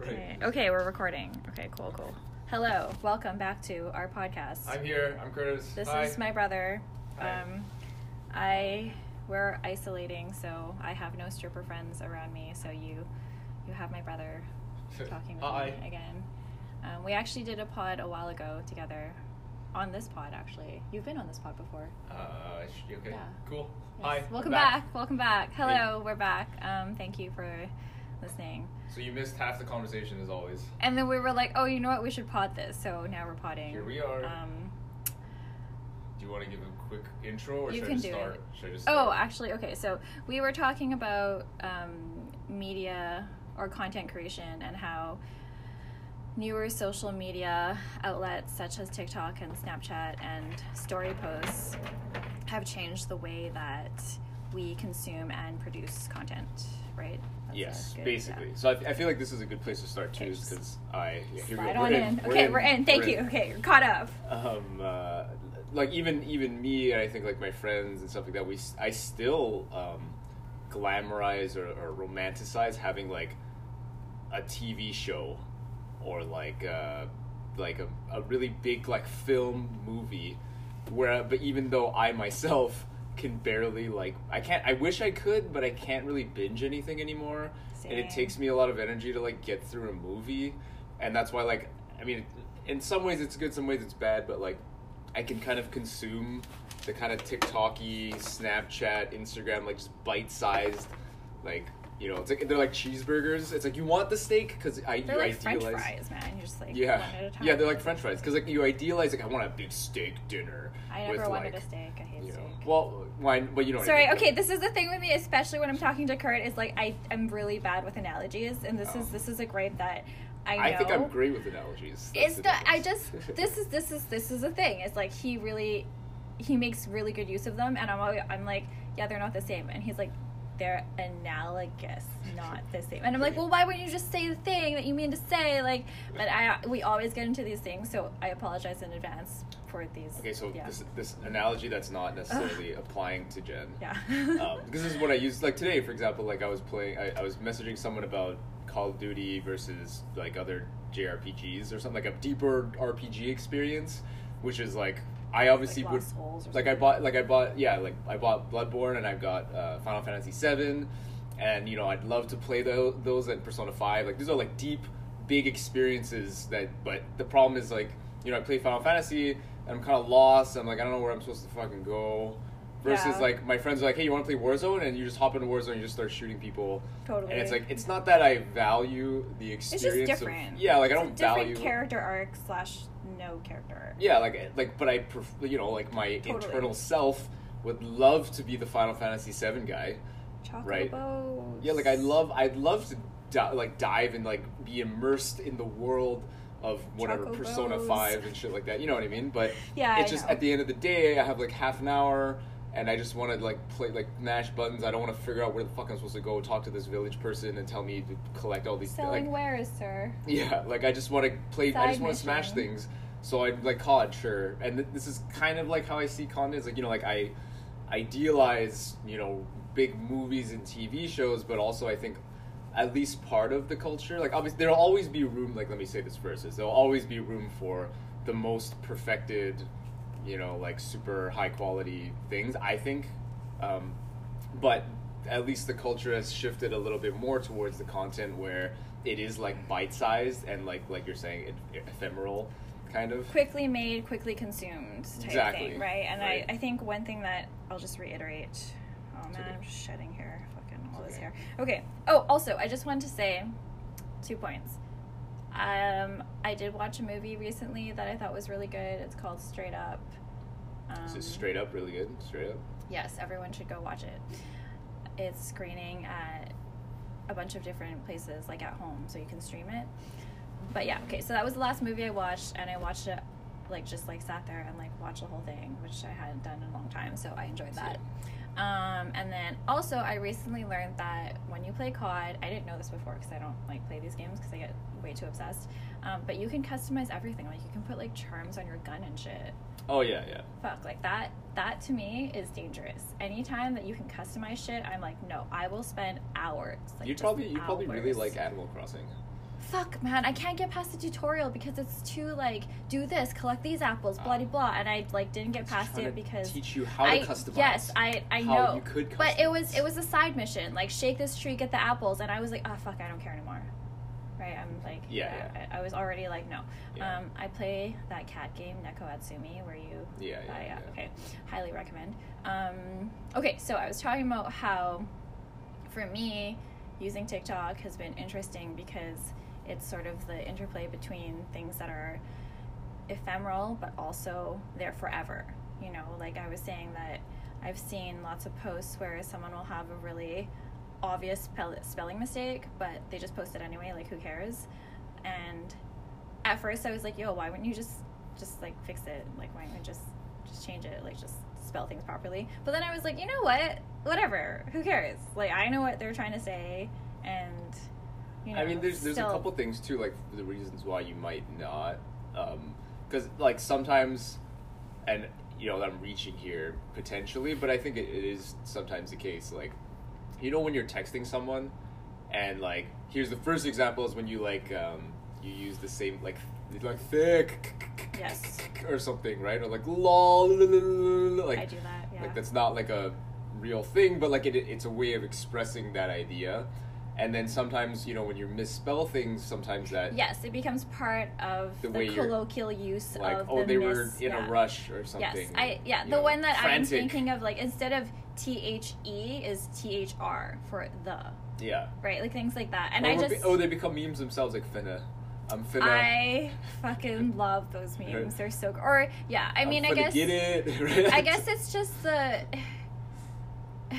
Okay. okay, we're recording. Okay, cool, cool. Hello, welcome back to our podcast. I'm here. I'm Curtis. This Hi. is my brother. Hi. Um, I we're isolating, so I have no stripper friends around me. So you, you have my brother talking with Hi. me again. Um, we actually did a pod a while ago together, on this pod actually. You've been on this pod before. Uh, okay. Yeah. Cool. Yes. Hi. Welcome I'm back. Welcome back. Hello, we're back. Um, thank you for listening. So you missed half the conversation as always. And then we were like, oh, you know what? We should pod this. So now we're podding. Here we are. Um, Do you want to give a quick intro, or You should can I just do start? it. Should I just oh, actually, okay. So we were talking about um, media or content creation and how newer social media outlets such as TikTok and Snapchat and story posts have changed the way that we consume and produce content, right? Yes, good- basically. yeah. So I, I feel like this is a good place to start too, because I yeah, here we Slide go. on We're in. Okay, we're in. Thank we're you. Okay, you're caught up. Um, uh, like even even me, and I think like my friends and stuff like that. We I still um, glamorize or, or romanticize having like a TV show or like uh, like a, a really big like film movie where but even though I myself can barely like I can't I wish I could but I can't really binge anything anymore. And it takes me a lot of energy to like get through a movie. And that's why like I mean in some ways it's good some ways it's bad but like I can kind of consume the kind of TikToky, Snapchat, Instagram like just bite-sized like you know, it's like they're like cheeseburgers. It's like you want the steak because I idealize They're you like French idealize. fries, man. You're just like Yeah, one at a time. yeah, they're like French fries because like you idealize like I want a big steak dinner. I with, never wanted like, a steak. I hate You know, steak. well, wine, but you know. what I Sorry, okay, this is the thing with me, especially when I'm talking to Kurt, is like I am really bad with analogies, and this is Oh. this is a gripe that I know. I think I'm great with analogies. That's It's the the I just this is this is this is the thing. It's like he really he makes really good use of them, and I'm always, I'm like yeah they're not the same, and he's like they're analogous, not the same. And I'm like, well, why wouldn't you just say the thing that you mean to say? Like, but I we always get into these things, so I apologize in advance for these. Okay, so yeah. this this analogy that's not necessarily applying to Jen. yeah. um, because this is what I use. Like today, for example, like I was playing, I, I was messaging someone about Call of Duty versus like other JRPGs or something like a deeper RPG experience, which is like I obviously Like would Lost Souls or like I bought like I bought yeah like I bought Bloodborne and I've got uh, Final Fantasy VII, and you know I'd love to play those those and Persona Five. Like these are like deep, big experiences that. But the problem is like you know I play Final Fantasy and I'm kind of lost. I'm like I don't know where I'm supposed to fucking go. Versus Yeah. like my friends are like, hey, you want to play Warzone? And you just hop into Warzone and you just start shooting people. Totally. And it's like it's not that I value the experience. It's just of- different. yeah, like I don't a different value character arc slash no character yeah, like like, but I, pref- you know, like my Totally. internal self would love to be the Final Fantasy VII guy. Right. Yeah, like I love, I'd love to di- like dive and like be immersed in the world of whatever Persona. Five and shit like that. You know what I mean? But Yeah, it's I just know. at the end of the day, I have like half an hour. And I just want to like play like mash buttons. I don't want to figure out where the fuck I'm supposed to go. Talk to this village person and tell me to collect all these Selling like wares, sir. yeah, like I just want to play. I just want to smash things. So I like COD, sure. And th- this is kind of like how I see content. Is like you know, like I idealize you know big movies and TV shows, but also I think at least part of the culture. Like obviously, there'll always be room. Like let me say this first: is there'll always be room for the most perfected, you know, like super high quality things. I think, um, but at least the culture has shifted a little bit more towards the content where it is like bite sized and like like you're saying ephemeral, kind of. Quickly made, quickly consumed type Exactly, thing, right? And right. I, I think one thing that I'll just reiterate. Oh man, okay. I'm just shedding hair. Fucking all this okay. hair. Okay. Oh, also, I just wanted to say two points. Um, I did watch a movie recently that I thought was really good. It's called Straight Up. Um, Is it straight up really good? Straight up. Yes, everyone should go watch it. It's screening at a bunch of different places, like at home, so you can stream it. But yeah, okay, so that was the last movie I watched, and I watched it, like, just like sat there and like watched the whole thing, which I hadn't done in a long time, so I enjoyed that. Um, and then also, I recently learned that when you play COD, I didn't know this before because I don't like play these games because I get way too obsessed. Um, but you can customize everything. Like you can put like charms on your gun and shit. Oh yeah, yeah. Fuck, like that. That to me is dangerous. Anytime that you can customize shit, I'm like, no, I will spend hours. Like, you probably you probably really like Animal Crossing. Fuck, man, I can't get past the tutorial because it's too like do this, collect these apples, blah blah blah, and I like didn't get past it to because teach you how to I, customize. Yes, I I know. you could but it was it was a side mission, like shake this tree, get the apples, and I was like, oh fuck, I don't care anymore. Right, I'm like, Yeah, I, I was already like, no. Yeah. Um, I play that cat game, Neko Atsume, where you, Yeah, yeah, uh, yeah. okay, highly recommend. Um, okay, so I was talking about how, for me, using TikTok has been interesting because it's sort of the interplay between things that are ephemeral but also there forever. You know, like I was saying that I've seen lots of posts where someone will have a really obvious spell- spelling mistake, but they just post it anyway, like who cares? And at first I was like, yo, why wouldn't you just just like fix it? Like why don't you just just change it? Like just spell things properly. But then I was like, you know what? Whatever. Who cares? Like I know what they're trying to say and you know, I mean, there's there's still- a couple things too, like the reasons why you might not, because like sometimes, and you know, I'm reaching here potentially, but I think it, it is sometimes the case. Like, you know, when you're texting someone, and like, here's the first example is when you like um, you use the same like like thick Yes. or something, right? Or like lol, like I do that, yeah. like that's not like a real thing, but like it, it's a way of expressing that idea. And then sometimes, you know, when you misspell things, sometimes that Yes, it becomes part of The the, colloquial use like of oh the they were in yeah. a rush or something. Yes, I yeah the know, one that I'm thinking of like instead of T H E is T H R for the Yeah. right like things like that and Or I just be- oh they become memes themselves like finna. I'm finna. I fucking love those memes they're so or yeah I mean I guess get it. right? I guess it's just the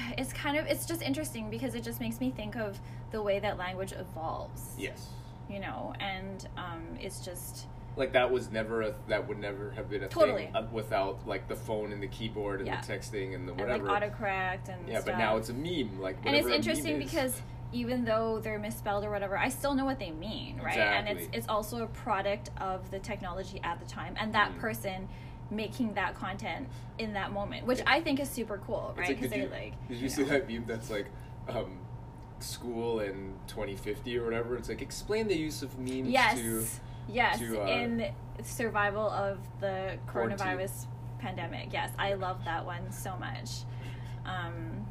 it's kind of it's just interesting because it just makes me think of the way that language evolves yes. you know and um it's just Like that was never a that would never have been a Totally. thing without like the phone and the keyboard and Yeah. the texting and the and whatever. like autocorrect and yeah, but now it's a meme. Like and it's whatever a meme interesting because even though they're misspelled or whatever i still know what they mean right and it's it's also a product of the technology at the time and that Mm. person making that content in that moment which i think is super cool right because did they're you, like did you, you see know. that meme that's like um, school in 2050 or whatever? It's like explain the use of memes yes to yes to, uh, in survival of the Quarantine. coronavirus pandemic yes i love that one so much um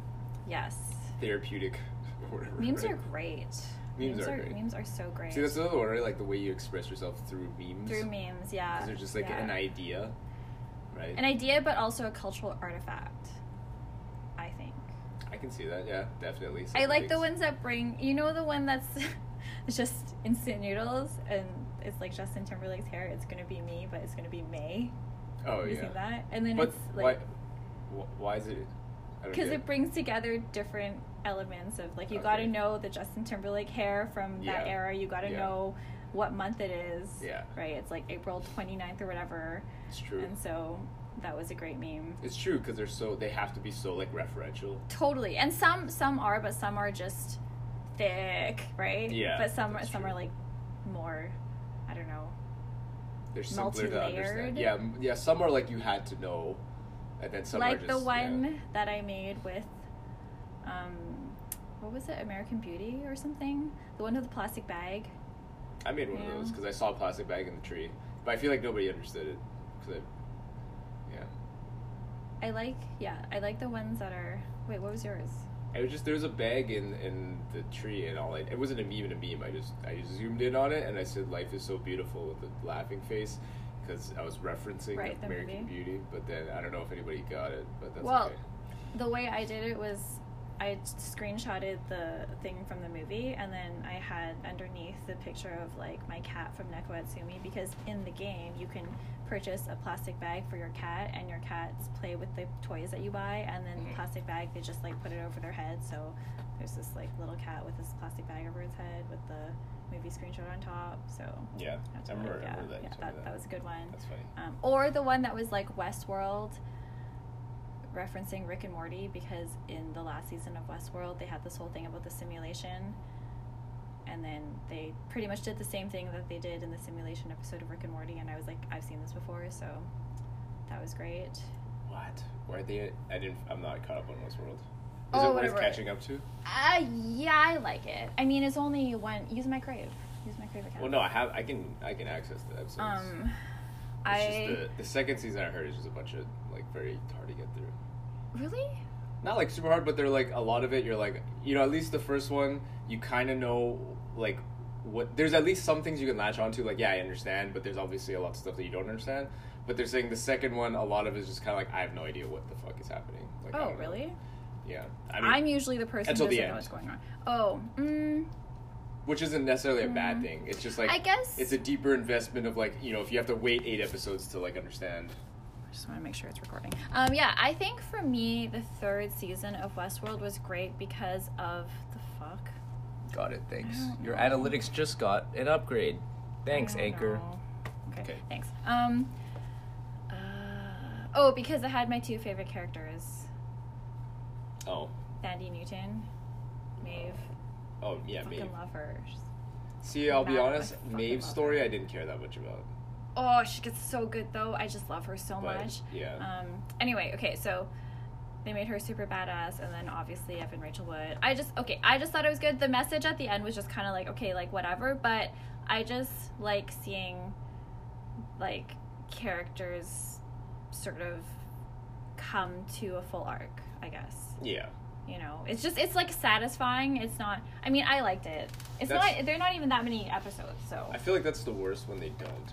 yes therapeutic whatever. memes right? are great Memes are great. memes are so great See, that's another one, right? Like the way you express yourself through memes. through memes yeah Because they're just like yeah. an idea, right? an idea but also a cultural artifact i think I can see that. Yeah, definitely. i like the ones that bring you know the one that's just instant noodles and it's like justin timberlake's hair it's gonna be me but it's gonna be may Oh Have you yeah. seen that and then But it's like wh- Why is it? Because it brings together different elements of like you Okay. got to know the justin timberlake hair from that Yeah. era you got to Yeah. know what month it is Yeah. right it's like april 29th or whatever It's true. and so that was a great meme It's true because they're so they have to be so like referential. Totally, and some some are, but some are just thick, right? Yeah, But some some true. are like more, I don't know. They're simpler to understand. Yeah, yeah. Some are like you had to know, and then some are like just the yeah. one that I made with, um, what was it, American Beauty or something? The one with the plastic bag. I made one Yeah. of those because I saw a plastic bag in the tree, but I feel like nobody understood it. Cause I, yeah, I like, yeah, I like the ones that are. Wait, what was yours? it was just there was a bag in in the tree, and all I, it wasn't a meme in a meme. I just I just zoomed in on it, and I said, "Life is so beautiful" with a laughing face, because I was referencing Right, American movie. Beauty. But then I don't know if anybody got it, but that's Well, okay. the way I did it was I screenshotted the thing from the movie and then I had underneath the picture of like my cat from Neko Atsume because in the game you can purchase a plastic bag for your cat and your cats play with the toys that you buy and then the Mhm. plastic bag they just like put it over their head so there's this like little cat with this plastic bag over its head with the movie screenshot on top so Yeah, I remember, I yeah, remember that. yeah me that, that was a good one That's funny. um, or the one that was like Westworld, referencing Rick and Morty, because in the last season of Westworld, they had this whole thing about the simulation. And then they pretty much did the same thing that they did in the simulation episode of Rick and Morty. And I was like, I've seen this before, so that was great. What? Are they? I didn't. I'm not caught up on Westworld. Is Oh, it worth whatever. catching up to? Uh, yeah, I like it. I mean, it's only one. Use my crave. Use my crave cast. Well, no, I have. I can. I can access the episodes. Um, It's I just the, the second season I heard is just a bunch of like very hard to get through. Really. Not like super hard, but they're like a lot of it. You're like, you know, at least the first one, you kind of know like what. There's at least some things you can latch onto. Like, yeah, I understand, but there's obviously a lot of stuff that you don't understand. But they're saying the second one, a lot of it is just kind of like I have no idea what the fuck is happening. Like, Oh, really? Yeah, I mean, am usually the person who doesn't the know end. what's going on. Oh, mm, which isn't necessarily a bad Mm. thing. It's just like I guess- it's a deeper investment of like you know if you have to wait eight episodes to like understand. I just want to make sure it's recording. Um, yeah, I think for me, the third season of Westworld was great because of the fuck. Got it. Thanks. Your analytics just got an upgrade. Thanks, Anchor. Okay, Okay. thanks. Um, uh, oh, because I had my two favorite characters, Oh, Thandie Newton, Maeve. oh yeah, fucking Maeve. love her. She's- See, I'll be honest, Maeve's story her. I didn't care that much about. Oh, she gets so good though. I just love her so But, much. yeah. Um. Anyway, okay, so they made her super badass, and then obviously Evan Rachel Wood. I just okay. I just thought it was good. The message at the end was just kind of like okay, like whatever. But I just like seeing like characters sort of come to a full arc. I guess Yeah, you know it's just it's like satisfying. It's not. I mean, I liked it. It's That's- not. They're not even that many episodes, so. I feel like that's the worst when they don't,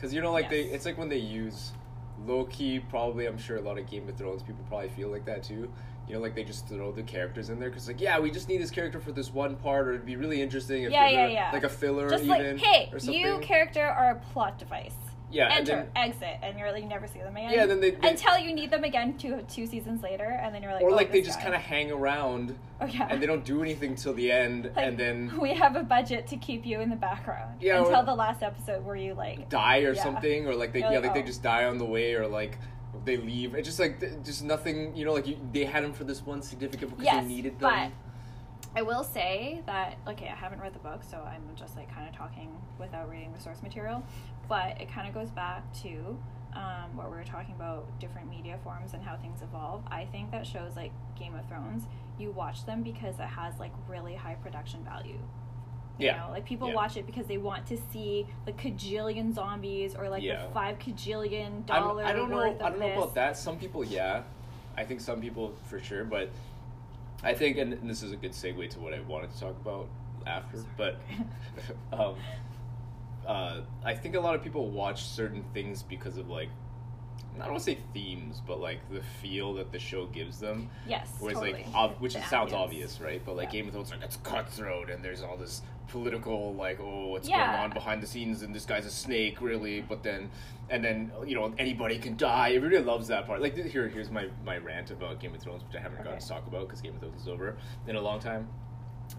because you know, like they, it's like when they use low key. Probably, I'm sure a lot of Game of Thrones people probably feel like that too. You know, like they just throw the characters in there because, like, yeah, we just need this character for this one part, or it'd be really interesting if Yeah, yeah, yeah. like a filler, just even, like hey you character are a plot device Yeah, and enter then- exit and you're like you never see them again Yeah, then they- they- until you need them again two two seasons later and then you're like or oh, like they just kind of hang around oh yeah and they don't do anything till the end, Like, and then we have a budget to keep you in the background Yeah, or- until the last episode where you like die or Yeah. something, or like they You're yeah, like, like they oh. just die on the way, or like they leave. It's just like just nothing. You know, like you, they had them for this one significant because Yes, they needed them. but I will say that okay, I haven't read the book, so I'm just like kind of talking without reading the source material. But it kind of goes back to um, what we were talking about different media forms and how things evolve. I think that shows like Game of Thrones, you watch them because it has like really high production value. You Yeah. know, like people Yeah. watch it because they want to see the cajillion zombies or like Yeah. the five cajillion I'm- I don't know. worth of I don't know this. about that. Some people, yeah. I think some people for sure, but I think, and this is a good segue to what I wanted to talk about after. But um, uh, I think a lot of people watch certain things because of like. I don't want to say themes, but like the feel that the show gives them. Yes, Whereas totally. like, ob- which sounds obvious, right? But like Yeah. Game of Thrones, like it's cutthroat, and there's all this political, like, oh, what's Yeah. going on behind the scenes, and this guy's a snake, really. But then, and then you know anybody can die. Everybody loves that part. Like here, here's my my rant about Game of Thrones, which I haven't gotten to talk about because Game of Thrones is over in a long time.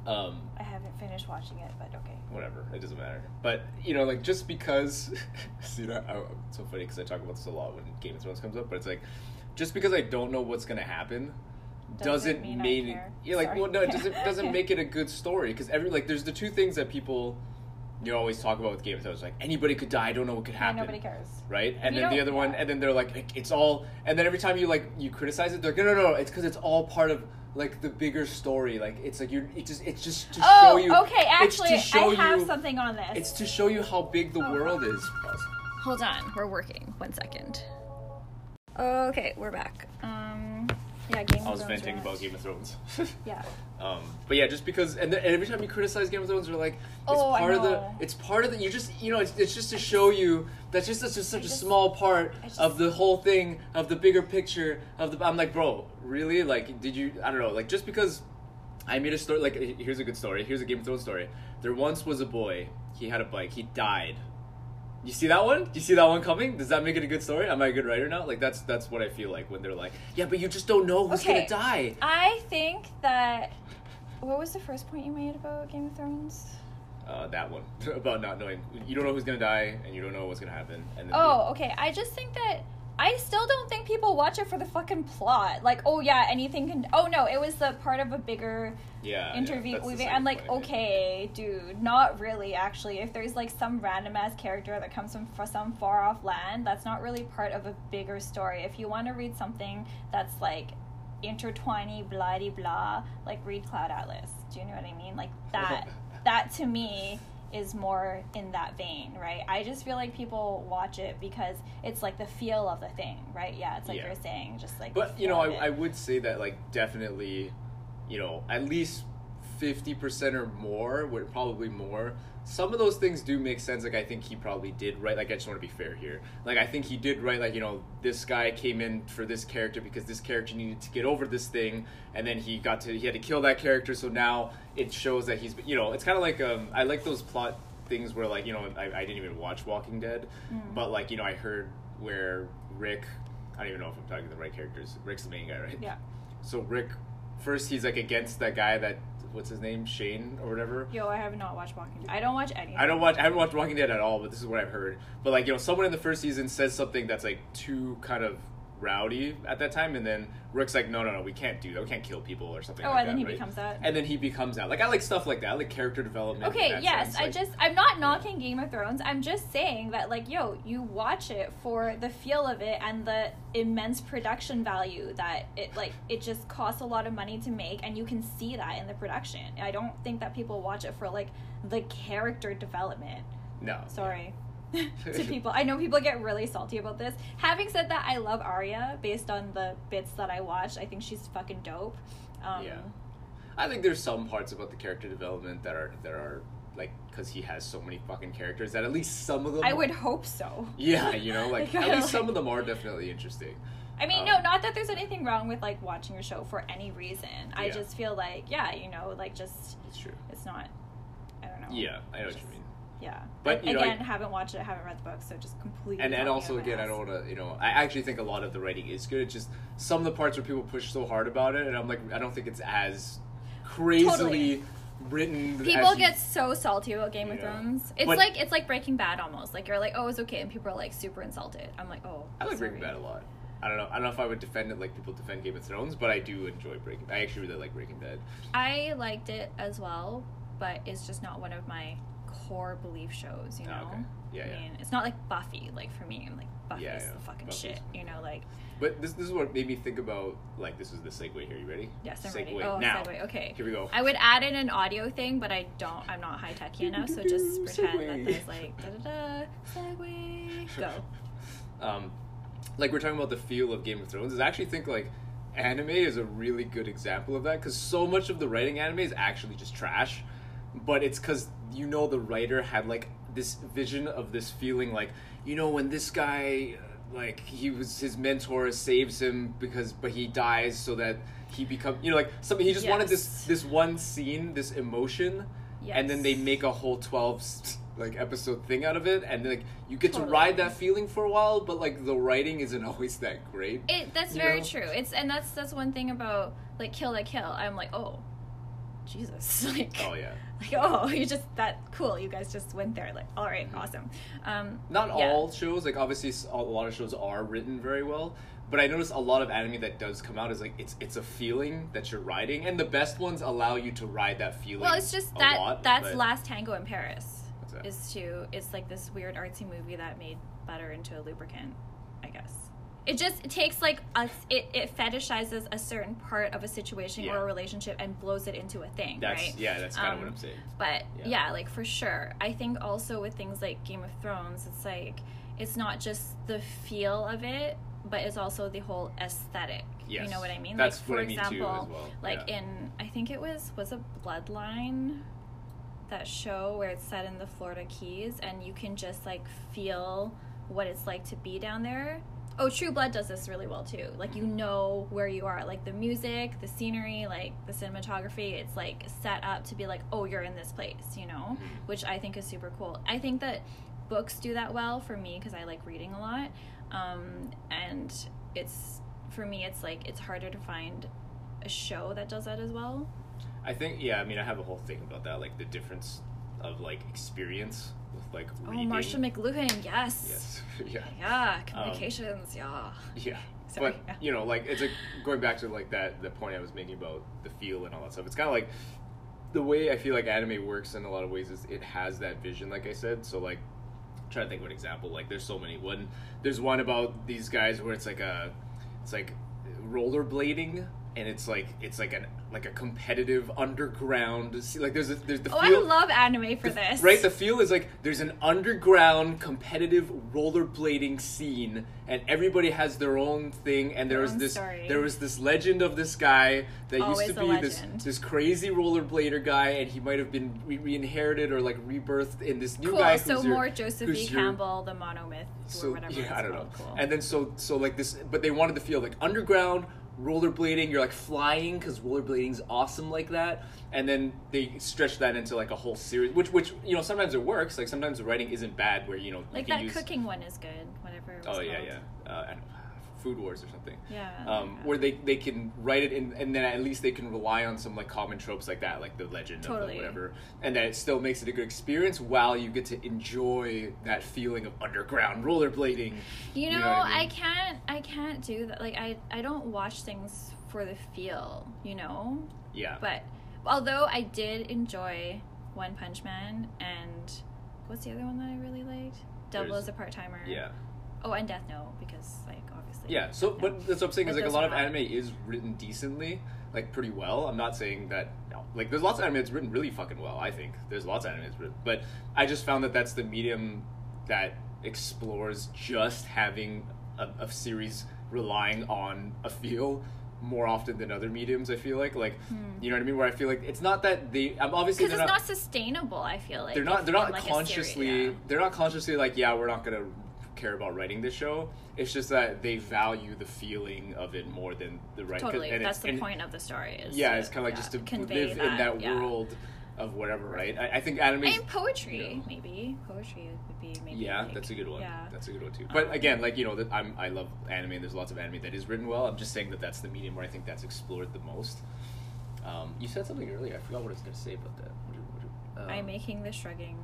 Um, I haven't finished watching it, but okay. whatever, it doesn't matter. But you know, like just because, see that I, it's so funny because I talk about this a lot when Game of Thrones comes up. But it's like, just because I don't know what's gonna happen, Doesn't doesn't, mean make care. yeah like Sorry. well no it doesn't doesn't make it a good story because every like there's the two things that people you always talk about with Game of Thrones like anybody could die I don't know what could happen. Yeah, happen nobody cares. right and You then the don't- other one and then they're like like, it's all and then every time you like you criticize it they're like no no no it's because it's all part of like the bigger story like it's like you're it's just it's just to show Oh, you okay. it's to Actually, show I have you something on this. it's to show you how big the Oh. world is Hold on, we're working. One second. Okay, we're back. Um, yeah, Game of I was Thrones venting about Game of Thrones Yeah. Um, but yeah, just because, and, then and every time you criticize Game of Thrones, you're like, it's Oh, part of the, it's part of the. You just, you know, it's, it's just to show you that's just that's just such I a just- small part just- of the whole thing, of the bigger picture of the. I'm like, bro, really? Like, did you? I don't know. Like, just because I made a story, like, here's a good story. Here's a Game of Thrones story. There once was a boy. He had a bike. He died. You see that one? Do you see that one coming? Does that make it a good story? Am I a good writer now? Like that's that's what I feel like when they're like, yeah, but you just don't know who's Okay. gonna die. I think that. What was the first point you made about Game of Thrones? uh, that one about not knowing you don't know who's gonna die and you don't know what's gonna happen and then Oh, okay. I just think that I still don't think people watch it for the fucking plot. Like, oh yeah, anything can. Oh no, it was the part of a bigger yeah, interview. yeah, I'm like, point okay, dude, not really. Actually, if there's like some random ass character that comes from some far off land, that's not really part of a bigger story. If you want to read something that's like intertwiny, blah blah, like read Cloud Atlas. Do you know what I mean? Like that. that to me is more in that vein, right? I just feel like people watch it because it's like the feel of the thing, right? Yeah, it's like Yeah. you're saying, just like. But you know, I, I would say that like definitely, you know, at least fifty percent or more, would probably more. Some of those things do make sense. Like I think he probably did right. Like I just want to be fair here. Like I think he did right. Like you know, this guy came in for this character because this character needed to get over this thing, and then he got to he had to kill that character. So now it shows that he's you know, it's kind of like um I like those plot things where like you know I, I didn't even watch Walking Dead, Mm. but like you know I heard where Rick. I don't even know if I'm talking to the right characters. Rick's the main guy, right? Yeah. So Rick, first he's like against that guy that what's his name Shane or whatever. Yo, I have not watched Walking Dead. I don't watch anything. I don't watch. I haven't watched Walking Dead at all, but this is what I've heard. But like you know, someone in the first season says something that's like too kind of rowdy at that time, and then Rick's like, no, no, no, we can't do that. We can't kill people or something. Oh, like and then he right? becomes that. And then he becomes that. Like I like stuff like that. I like character development. Okay, yes. I just I'm not knocking Game of Thrones. I'm just saying that like yo, you watch it for the feel of it and the immense production value that it like it just costs a lot of money to make and you can see that in the production. I don't think that people watch it for like the character development. no. Sorry. to people. I know people get really salty about this. Having said that, I love Arya based on the bits that I watched. I think she's fucking dope. Um, Yeah. I think there's some parts about the character development that are that are like because he has so many fucking characters that at least some of them. I would hope so. Yeah, you know, like at least like- some of them are definitely interesting. I mean, Um, no, not that there's anything wrong with like watching a show for any reason. I Yeah. just feel like, yeah, you know, like just It's true. it's not. I don't know. Yeah, I know what you mean. Yeah, But, you know, again, I- haven't watched it, haven't read the book, so just completely. And and also again, I don't want to, you know, I actually think a lot of the writing is good. It's just some of the parts where people push so hard about it, and I'm like, I don't think it's as crazily Totally. written. People you- get so salty about Game of Yeah. Thrones. It's But- like it's like Breaking Bad almost. Like you're like, oh, it's okay, and people are like super insulted. I'm like, oh, I like sorry. Breaking Bad a lot. I don't know. I don't know if I would defend it like people defend Game of Thrones, but I do enjoy Breaking. I actually really like Breaking Bad. I liked it as well, but it's just not one of my core belief shows. You Oh, know. okay. Yeah, I yeah. mean, it's not like Buffy. Like for me, I'm like Buffy's Yeah, yeah. the fucking Buffy's- shit. You know, like But this this is what made me think about like this is the segue here. You ready? yes, I'm segue ready. Oh, now. segue. Okay. Here we go. I would add in an audio thing, but I don't. I'm not high tech enough, so just pretend segue. that there's like da da da segue. Go. um, like we're talking about the feel of Game of Thrones, is I actually think like anime is a really good example of that because so much of the writing anime is actually just trash, but it's because you know the writer had like this vision of this feeling like you know when this guy uh, like he was his mentor saves him because but he dies so that he become you know like something he just wanted this this one scene this emotion and then they make a whole 12 like episode thing out of it and like you get to ride that feeling for a while but like the writing isn't always that great It that's very know? true. It's and that's that's one thing about like Kill la Kill. I'm like, oh, Jesus, like, oh yeah like oh, you just that cool. You guys just went there. Like, all right, awesome. Um, not yeah. all shows like obviously a lot of shows are written very well but i notice a lot of anime that does come out is like it's it's a feeling that you're riding and the best ones allow you to ride that feeling Well, it's just that lot, that's but- Last Tango in Paris. Is to it's like this weird artsy movie that made butter into a lubricant. I guess it just it takes like a it it fetishizes a certain part of a situation Yeah. or a relationship and blows it into a thing, that's right? yeah that's kind of Um, what i'm saying But Yeah. yeah. like for sure. I think also with things like Game of Thrones, it's like it's not just the feel of it, but it's also the whole aesthetic. You know what I mean? That's like for what I mean too as example, well. like Yeah. in I think it was was a Bloodline that show where it's set in the Florida Keys and you can just like feel what it's like to be down there. Oh, True Blood does this really well too. Like you know where you are, like the music, the scenery, like the cinematography. It's like set up to be like, oh, you're in this place, you know, Mhm. which I think is super cool. I think that books do that well for me because I like reading a lot, um, and it's for me, it's like it's harder to find a show that does that as well. I think yeah. I mean, I have a whole thing about that, like the difference of like experience with like Oh, reading. Marshall McLuhan, yes. Yes. yeah. Yeah, um, communications, yeah. Yeah. Sorry, but yeah. you know, like it's like going back to like that the point I was making about the feel and all that stuff. It's kind of like the way I feel like anime works in a lot of ways is it has that vision, like I said. So like, I'm trying to think of an example. Like, there's so many. One, there's one about these guys where it's like a, it's like rollerblading, and it's like it's like an like a competitive underground. Like there's a, there's the Oh, feel, I love anime for the- this. Right, the feel is like there's an underground competitive rollerblading scene, and everybody has their own thing. And there was this, story. there was this legend of this guy that used to be this this crazy rollerblader guy, and he might have been re- reinherited or like rebirthed in this new cool. guy. so who's your- more Joseph E. your- Campbell, the monomyth, so or whatever. yeah, I don't know. Cool. And then so so like this, but they wanted to feel like underground rollerblading. You're like flying because rollerblading's awesome like that. And then they stretch that into like a whole series, which which you know sometimes it works. Like sometimes the writing isn't bad, where you know like you that use, cooking one is good. Whatever. It was Oh yeah, called. yeah. Uh, I don't, Food Wars or something. Yeah. Um, yeah. where they, they can write it in, and then at least they can rely on some like common tropes like that, like the legend of Totally. the whatever, and that it still makes it a good experience while you get to enjoy that feeling of underground rollerblading. You know, what I I, mean? can't. I can't do that. Like I, I don't watch things for the feel. You know. Yeah. But although I did enjoy One Punch Man and what's the other one that I really liked? Double There's- as a part timer. yeah. Oh, and Death Note because like obviously. Yeah, so but that's what I'm saying is like a lot of anime is written decently, like pretty well. I'm not saying that no, like there's lots of anime that's written really fucking well. I think there's lots of anime that's written, but I just found that that's the medium that explores just having a, a series relying on a feel more often than other mediums. I feel like like hmm. you know what I mean. Where I feel like it's not that they. I'm obviously because it's not, not sustainable. I feel like they're not they're not like, a series, consciously yeah. they're not consciously like yeah we're not gonna care about writing this show it's just that they value the feeling of it more than the writing Totally, and that's the and- point of the story. Is yeah to, it's kind of like yeah, just to live in that yeah. world of whatever right i, I think anime I mean, poetry Yeah. maybe poetry would be maybe. yeah like- that's a good one Yeah. that's a good one too but Um, again like you know that i'm i love anime and there's lots of anime that is written well i'm just saying that that's the medium where i think that's explored the most um, you said something earlier i forgot what i was going to say about that What did- what did- um, I'm making the shrugging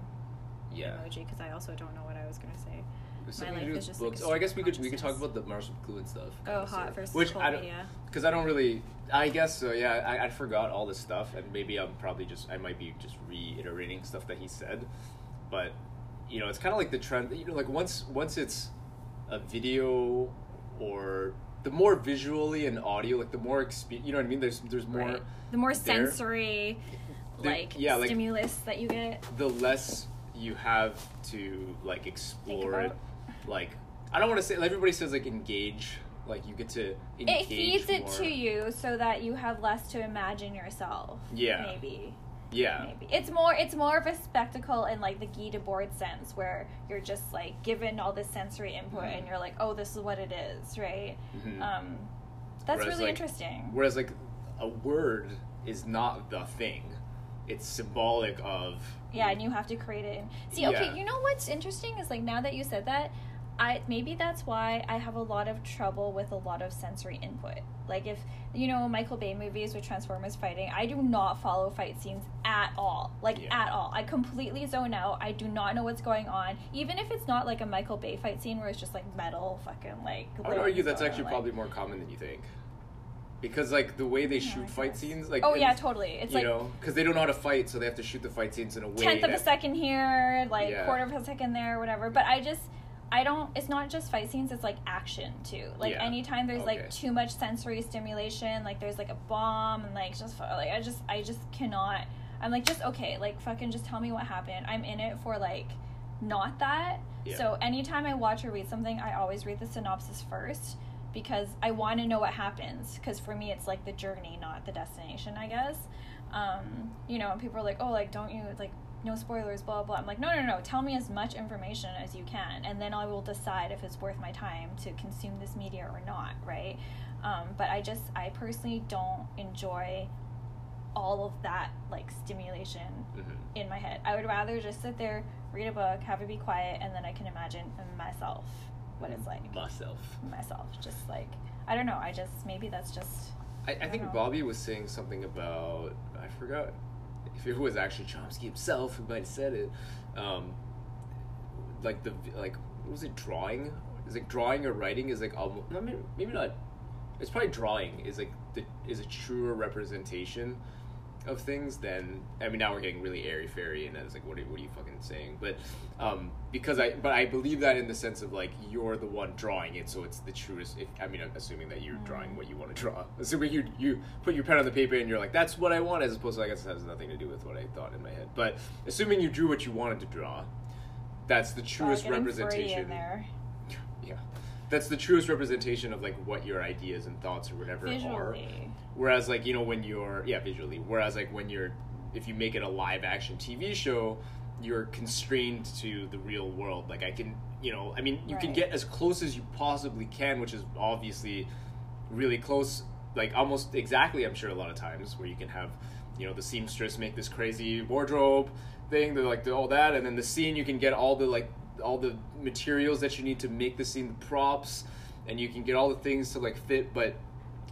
yeah emoji because I also don't know what I was gonna say. There's My something to life do is with just, like, books. a oh, I guess we could we could talk about the Marshall McLuhan stuff. Oh, hot versus which cold I don't, media. because I don't really. I guess so. Yeah, I, I forgot all this stuff, and maybe I'm probably just I might be just reiterating stuff that he said, but you know, it's kind of like the trend. You know, like once once it's a video or the more visually and audio, like the more exp- you know what I mean. There's there's more. Right. The more sensory, like yeah, like- stimulus that you get. the less you have to like explore it. Like i don't want to say everybody says like engage like you get to engage It feeds it to you so that you have less to imagine yourself. Yeah. Maybe. yeah Maybe. It's more it's more of a spectacle in like the Guy Debord sense where you're just like given all this sensory input Mhm. and you're like, oh this is what it is, right? Mhm. Um that's Whereas, really like, interesting. whereas like a word is not the thing it's symbolic of Yeah, and you have to create it. See, Yeah. okay, you know what's interesting is like now that you said that, I maybe that's why I have a lot of trouble with a lot of sensory input. Like if you know Michael Bay movies with Transformers fighting, I do not follow fight scenes at all. Like Yeah. at all. I completely zone out. I do not know what's going on. Even if it's not like a Michael Bay fight scene where it's just like metal fucking like i would argue that's actually like- probably more common than you think because like the way they Yeah, shoot fight scenes like Oh yeah, totally. It's you like know because they don't know how to fight so they have to shoot the fight scenes in a way tenth of a second here, like Yeah. quarter of a second there, whatever. But I just, I don't. It's not just fight scenes. It's like action too. Like Yeah. anytime there's Okay. like too much sensory stimulation, like there's like a bomb and like just like I just I just cannot. I'm like just okay, like fucking just tell me what happened. I'm in it for like not that. Yeah. So anytime I watch or read something, I always read the synopsis first because I want to know what happens. Because for me, it's like the journey, not the destination. I guess. Um, you know, and people are like, "Oh, like don't you like no spoilers?" Blah blah. I'm like, no, no, no. Tell me as much information as you can, and then I will decide if it's worth my time to consume this media or not. Right? Um, but I just, I personally don't enjoy all of that like stimulation Mhm. in my head. I would rather just sit there, read a book, have it be quiet, and then I can imagine myself what it's like. myself Myself, just like I don't know. I just maybe that's just I, I don't think know. Bobby was saying something about I forgot if it was actually Chomsky himself who might have said it. Um, like the like what was it drawing? Is like drawing or writing is like almost no, maybe, maybe not. It's probably drawing is like the is a truer representation of things, then I mean now we're getting really airy fairy, and it's like what are, what are you fucking saying? But um, because I but I believe that in the sense of like you're the one drawing it, so it's the truest. If, I mean, I'm assuming that you're drawing what you want to draw. Assuming you you put your pen on the paper and you're like that's what I want, as opposed to I guess it has nothing to do with what I thought in my head. But assuming you drew what you wanted to draw, that's the truest free representation in there. yeah that's the truest representation of like what your ideas and thoughts or whatever are Visually. Whereas like you know when you're yeah visually. Whereas like when you're if you make it a live action tv show you're constrained to the real world. Like i can you know i mean you can get as close as you possibly can which is obviously really close like almost exactly i'm sure a lot of times where you can have you know the seamstress make this crazy wardrobe thing the like all that and then the scene you can get all the like all the materials that you need to make the scene the props and you can get all the things to like fit but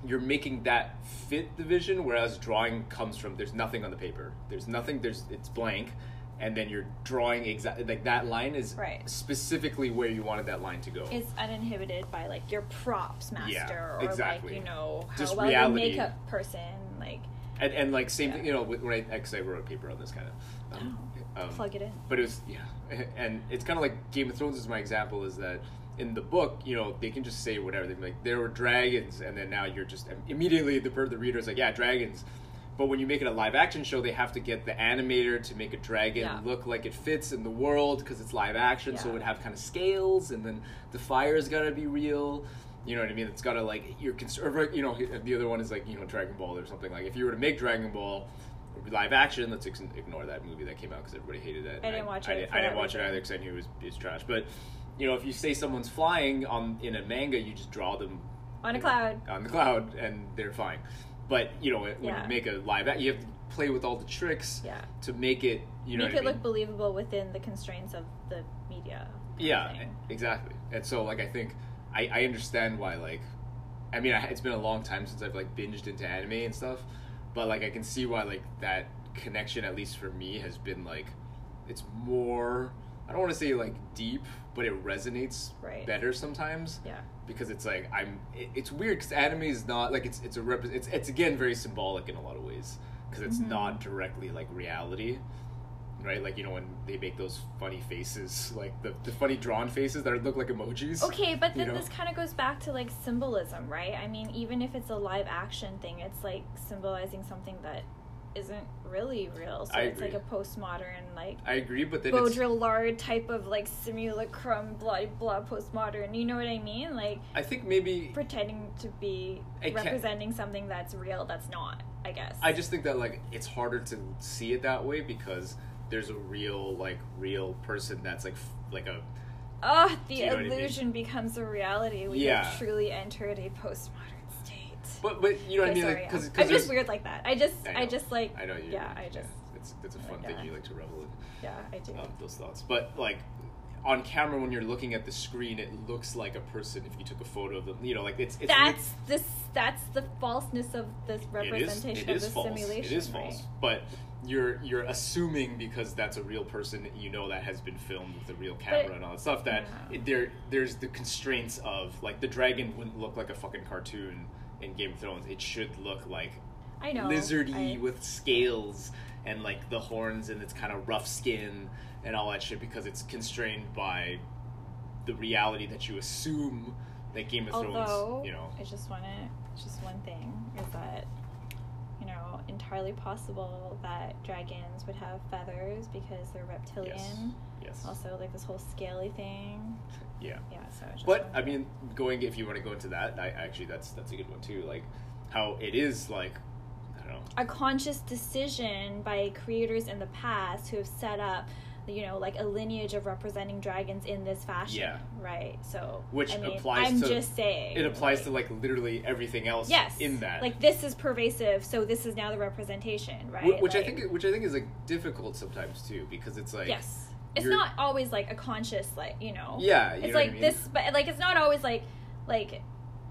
you're making that fit the vision whereas drawing comes from there's nothing on the paper there's nothing there's it's blank and then you're drawing exactly like that line is Right. specifically where you wanted that line to go It's uninhibited by like your props master Yeah, or exactly. like you know how Just well reality. your makeup person like and, and like same Yeah. thing you know with- when I because I wrote a paper on this kind of um, um, plug it in. but it was yeah and it's kind of like game of thrones is my example is that in the book you know they can just say whatever they're like there were dragons and then now you're just immediately the the reader is like yeah dragons but when you make it a live action show they have to get the animator to make a dragon Yeah. look like it fits in the world because it's live action so it would have kind of scales and then the fire's got to be real you know what I mean? It's got to like you're cons- you know the other one is like you know Dragon Ball or something like if you were to make Dragon Ball live action, let's ignore that movie that came out because everybody hated it. I didn't watch I, it didn't- I didn't watch it either because I knew it was, it was trash. But you know if you say someone's flying on in a manga, you just draw them On a you know, cloud. on the cloud and they're fine. But you know when Yeah. you make a live, act, you have to play with all the tricks Yeah. to make it. You know Make it I mean? look believable within the constraints of the media. Yeah, thing. exactly. And so, like, I think I, I understand why, like, I mean, I, it's been a long time since I've like binged into anime and stuff, but like, I can see why like that connection, at least for me, has been like, it's more. I don't want to say like deep, but it resonates Right. better sometimes Yeah. because it's like I'm. It, it's weird because anime is not like it's it's a rep. It's it's again very symbolic in a lot of ways because it's Mhm. not directly like reality, right? Like you know when they make those funny faces, like the, the funny drawn faces that look like emojis. Okay, but you then know? this kind of goes back to like symbolism, right? I mean, even if it's a live action thing, it's like symbolizing something that isn't really real. So I it's like a postmodern, like I agree, but then it's, Baudrillard type of like simulacrum, blah blah, postmodern. You know what I mean? Like I think maybe pretending to be I representing something that's real that's not. I guess. I just think that like it's harder to see it that way because there's a real like real person that's like like a Oh, the you know what I mean? illusion becomes a reality. We Yeah. have truly entered a postmodern. But but you know what I mean sorry, like yeah. because I'm just weird like that. I just, I I, just like, I know you yeah, I just, it's it's a fun like thing that. you like to revel in. yeah, I do. um, those thoughts. But like on camera, when you're looking at the screen, it looks like a person if you took a photo of them. You know, like it's, it's that's this. That's the falseness of this representation it is of the false. simulation. It is false, right? but you're you're assuming because that's a real person, you know that has been filmed with a real camera and all that stuff. That Yeah. it, there there's the constraints of like the dragon wouldn't look like a fucking cartoon in Game of Thrones. It should look like I know. lizardy I- with scales and like the horns and its kind of rough skin and all that shit because it's constrained by the reality that you assume that Game of Although, Thrones, you know. I just want to, just one thing is that, you know, entirely possible that dragons would have feathers because they're reptilian. Yes. Also, like this whole scaly thing. Yeah. Yeah. So. I But I mean, going if you want to go into that, I actually that's that's a good one too. Like how it is like I don't know. a conscious decision by creators in the past who have set up you know like a lineage of representing dragons in this fashion Yeah. right so Which I mean, applies i'm to- just saying It applies like, to like literally everything else yes in that. like this is pervasive so this is now the representation right Wh- which I think which I think is like difficult sometimes too because it's like yes it's not always like a conscious like you know Yeah, you it's know what I like mean? this but like it's not always like like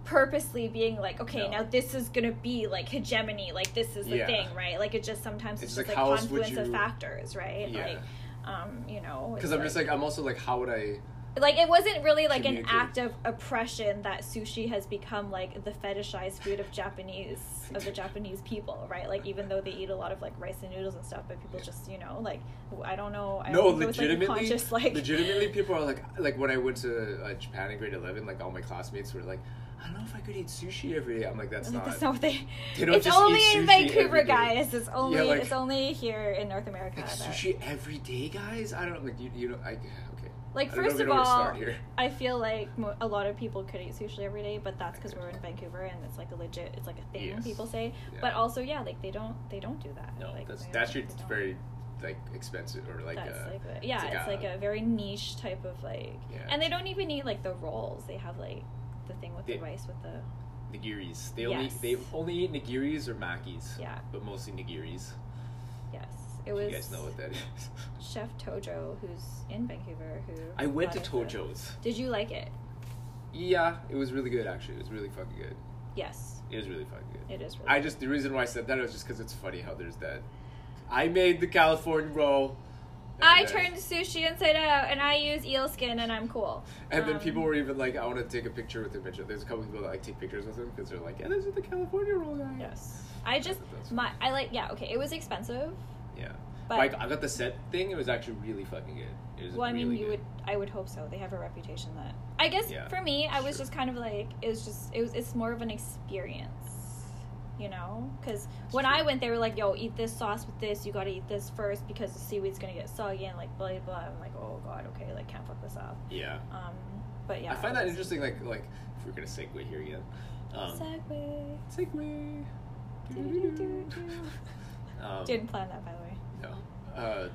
purposely being like okay No. now this is gonna be like hegemony like this is the Yeah. thing right like it just sometimes It's it's, like, just like would confluence of factors right Yeah. like um you know because I'm just like I'm also like how would I like it wasn't really like an act of oppression that sushi has become like the fetishized food of Japanese of the Japanese people, right? Like even though they eat a lot of like rice and noodles and stuff, but people just you know like I don't know. I no, don't was, like, legitimately, conscious like legitimately, people are like, like when I went to uh, Japan in grade eleven, like all my classmates were like, I don't know if I could eat sushi every day. I'm like, that's not. That's not what they. They it's only in Vancouver, guys. It's only like- it's only here in North America. like sushi every day, guys. I don't know like you. You know, I. Like first of know where to all. I feel like mo- a lot of people could eat sushi every day, but that's because we're in Vancouver and it's like a legit, it's like a thing Yes. people say. Yeah. But also, yeah, like they don't they don't do that. No, like, that's they that don't- shit's they don't. very like expensive or like That's uh, like a, yeah, it's it's, like like, a- a, very niche type of like, Yeah. and they don't even eat like the rolls. They have like the thing with They- the rice with the nigiris. They only Yes. they only eat nigiris or makis. Yeah. but mostly nigiris. It was you guys know what that is. Chef Tojo, who's in Vancouver, who I went to brought us the- Tojo's. Did you like it? Yeah, it was really good. Actually, it was really fucking good. Yes, It was really fucking good. it is. Really I just the reason why I said that was just because it's funny how there's that. I made the California roll. and I then- turned sushi inside out, and I use eel skin, and I'm cool. And then Um, people were even like, "I want to take a picture with him." Mitchell. There's a couple people that like take pictures with him because they're like, "Yeah, this is the California roll guy." Yes, I just That's- my I like yeah okay. It was expensive, Yeah. but like I got the set thing. It was actually really fucking good. It was well, I mean, you good. would I would hope so. They have a reputation that I guess Yeah, for me, I was sure. just kind of like it was just it was it's more of an experience, you know? Because when true. I went, they were like, "Yo, eat this sauce with this. You got to eat this first because the seaweed's gonna get soggy and like blah blah." blah. I'm like, "Oh God, okay, like can't fuck this up." Yeah. Um, but yeah, I find that interesting. Like, like if we're gonna segue here again. Um, Segway. segue. Um, Didn't plan that, by the way. No. Uh,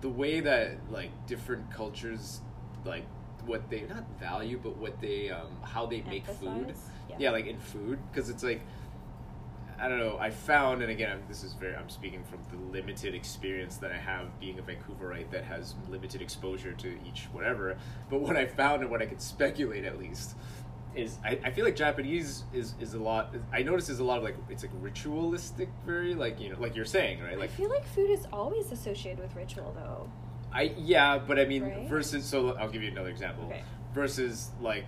the way that like different cultures, like what they not value, but what they um, how they make food. Yeah. Yeah. like in food, because it's like I don't know. I found, and again, I'm, this is very. I'm speaking from the limited experience that I have being a Vancouverite that has limited exposure to each whatever. But what I found, and what I could speculate at least, is I, I feel like Japanese is is a lot. I notice is a lot of like it's like ritualistic, very like you know, like you're saying, right? Like I feel like food is always associated with ritual, though. I yeah, but I mean Right? versus. So I'll give you another example. Okay. Versus like,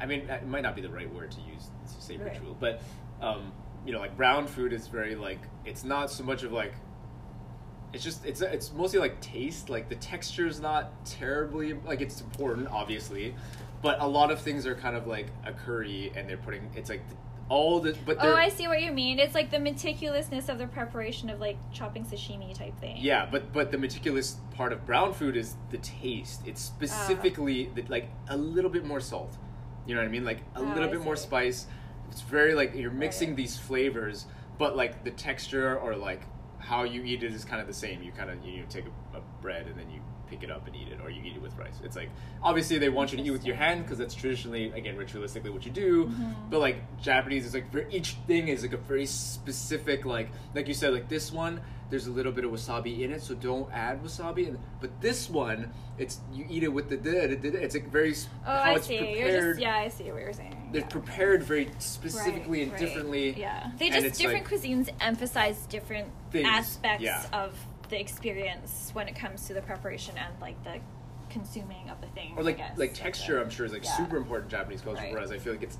I mean, it might not be the right word to use to say Right. ritual, but um, you know, like brown food is very like it's not so much of like. It's just it's it's mostly like taste. Like the texture is not terribly like it's important, obviously, but a lot of things are kind of like a curry, and they're putting it's like all the but Oh, I see what you mean. It's like the meticulousness of the preparation of like chopping sashimi type thing. Yeah, but but the meticulous part of brown food is the taste. It's ah. specifically the, like a little bit more salt. You know what I mean? Like a Oh, little I bit more spice. It's very like you're mixing Right. these flavors, but like the texture or like how you eat it is kind of the same. You kind of you know, take a, a bread and then you pick it up and eat it, or you eat it with rice. It's like obviously they want you to eat with your hand because that's traditionally again ritualistically what you do. Mhm. But like Japanese is like for each thing is like a very specific like like you said like this one there's a little bit of wasabi in it so don't add wasabi and but this one it's you eat it with the it's like very Oh, how I it's see. prepared You're just yeah, I see what you're saying. they're yeah. prepared very specifically Right, and right. differently Yeah, they just different like- cuisines emphasize different Things, aspects yeah. of the experience when it comes to the preparation and like the consuming of the thing. or I like guess, like texture the- I'm sure is like yeah. super important in Japanese culture Right. whereas I feel like it's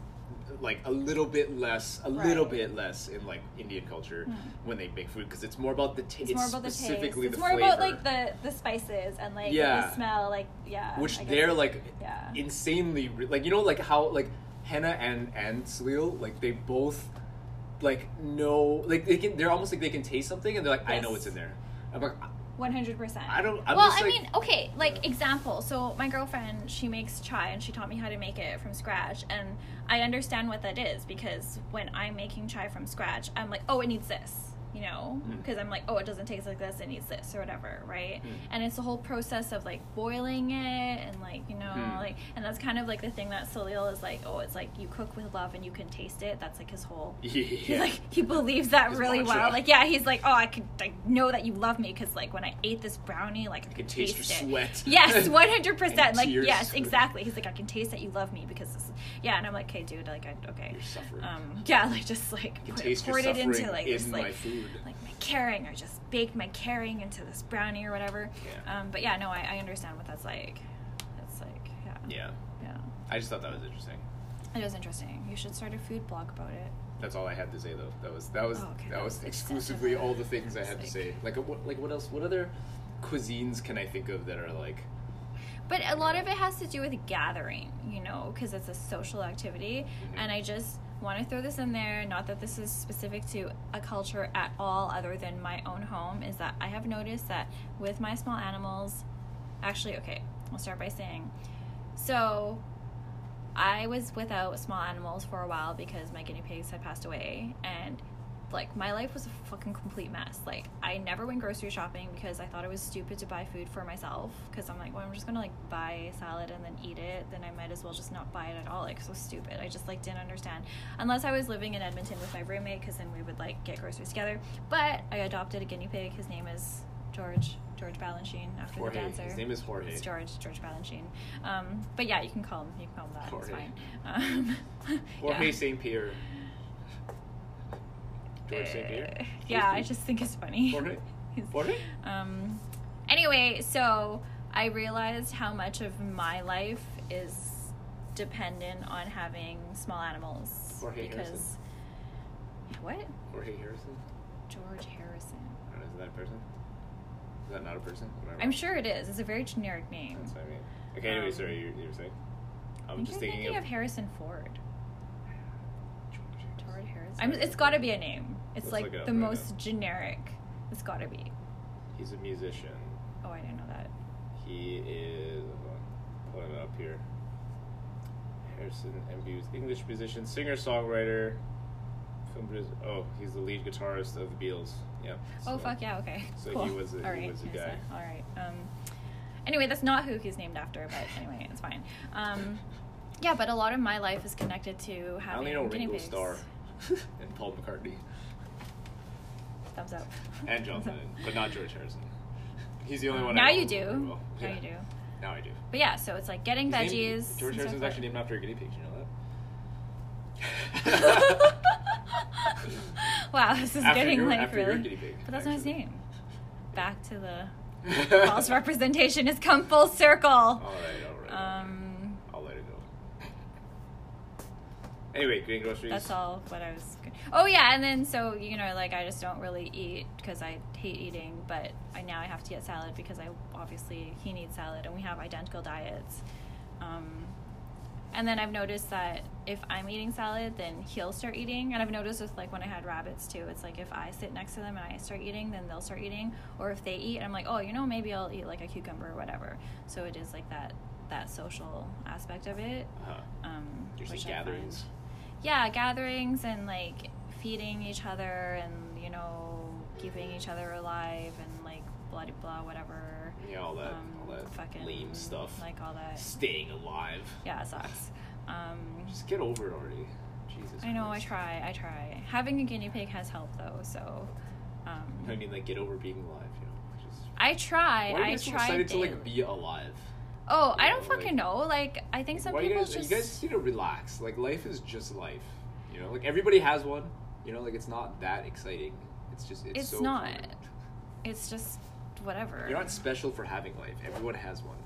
like a little bit less a Right. little bit less in like Indian culture Hmm. when they make food because it's more about the taste It's more about the taste. specifically It's the more flavor about like the the spices and like Yeah. the smell. Like yeah, which I they're like yeah. insanely re- like you know like how like Hannah and and Salil like they both like know like they can they're almost like they can taste something and they're like I know what's in there. I'm like One hundred percent. I don't- I'm well, I like- mean, okay, like Yeah. example. So my girlfriend, she makes chai, and she taught me how to make it from scratch, and I understand what that is because when I'm making chai from scratch, I'm like, oh, it needs this, you know, Mm. because I'm like, oh, it doesn't taste like this, it needs this or whatever, right? Mm. And it's the whole process of like boiling it and like you know, Mm. like, and that's kind of like the thing that Salil is like, oh, it's like you cook with love and you can taste it. That's like his whole yeah. like he believes that His really mantra. well. Like yeah, he's like, oh, I could like know that you love me because like when I ate this brownie, like I, I could can taste your it. sweat. Yes, one hundred percent. And Like tears. yes, exactly. He's like, I can taste that you love me because this, yeah, and I'm like, okay, dude, like I okay, um, yeah, like just like I can taste your poured it into like in this my like food. Like my caring or just baked my caring into this brownie or whatever. Yeah. Um, but yeah, no, I, I understand what that's like. That's like, yeah. Yeah. Yeah. I just thought that was interesting. It was interesting. You should start a food blog about it. That's all I had to say though. That was that was Oh, okay. that was It's exclusively all the things I had to say. Like what like what else? What other cuisines can I think of that are like But a lot of it has to do with gathering, you know, because it's a social activity. Mhm. And I just want to throw this in there. Not that this is specific to a culture at all, other than my own home, is that I have noticed that with my small animals, actually, okay, I'll start by saying, so I was without small animals for a while because my guinea pigs had passed away and like my life was a fucking complete mess. Like I never went grocery shopping because I thought it was stupid to buy food for myself because I'm like, well, I'm just gonna like buy salad and then eat it. Then I might as well just not buy it at all. Like so stupid. I just like didn't understand unless I was living in Edmonton with my roommate because then we would like get groceries together. But I adopted a guinea pig. His name is George. George Balanchine after Jorge. the dancer. His name is Jorge. It's George, George Balanchine. Um, but yeah, you can call him. You can call him that. Jorge. It's fine. Um, Jorge yeah. St. Pierre. George St. Pierre? Uh, yeah, I just think it's funny. Jorge? Um, anyway, so I realized how much of my life is dependent on having small animals Jorge because Harrison? what Jorge Harrison? George Harrison. Know, is that a person? Is that not a person? I I'm sure it is. It's a very generic name. That's what I mean. Okay, anyway, Um, sorry, you, you were saying? I'm think just thinking, thinking of, of Harrison Ford. George George Harrison. I'm, it's got to be a name. It's Let's like look it up the right most now. generic. It's got to be. He's a musician. Oh, I didn't know that. He is. Pulling it up here. Harrison MBE, English musician, singer, songwriter. Film producer. Oh, he's the lead guitarist of the Beatles. Yep. Oh fuck yeah, okay. so cool. he was a- he was a guy. All right. Um, anyway, that's not who he's named after, but anyway, it's fine. Um, yeah, but a lot of my life is connected to having. I only know Ringo. Starr and Paul McCartney Thumbs up. and John Lennon, but not George Harrison. He's the only one. Now I you do. well. Now Yeah, you do. Now I do. But yeah, so it's like getting His name- veggies. George Harrison's so actually named after a guinea pig. You know that? wow, this is After getting your- like after your really. guinea pig, but that's not his name. Back to the false representation has come full circle. All right, all right. Um, I'll let it go. Anyway, getting groceries. That's all what I was. Oh yeah, and then so you know, like I just don't really eat because I hate eating, but I now I have to get salad because I obviously he needs salad, and we have identical diets. Um, and then I've noticed that if I'm eating salad, then he'll start eating. And I've noticed with like when I had rabbits too, it's like if I sit next to them and I start eating, then they'll start eating. Or if they eat, I'm like, oh, you know, maybe I'll eat like a cucumber or whatever. So it is like that that social aspect of it. Uh-huh. Um, I find- gatherings. Yeah gatherings and like feeding each other and you know keeping each other alive and like blah blah whatever Yeah, all that, um, all that fucking lame stuff. like all that Staying alive. yeah it sucks um Just get over it already. Jesus. i know i try i try having a guinea pig has helped though so um I mean, like, get over being alive. You know, I just. i try Why are you i so excited to like be alive? Oh i don't fucking like- know like i think some Why you people guys? just You guys need to relax. Like, life is just life. You know, like everybody has one. You know, like it's not that exciting. It's just it's, It's so not. important. it's just whatever You're not special for having life. Everyone has one.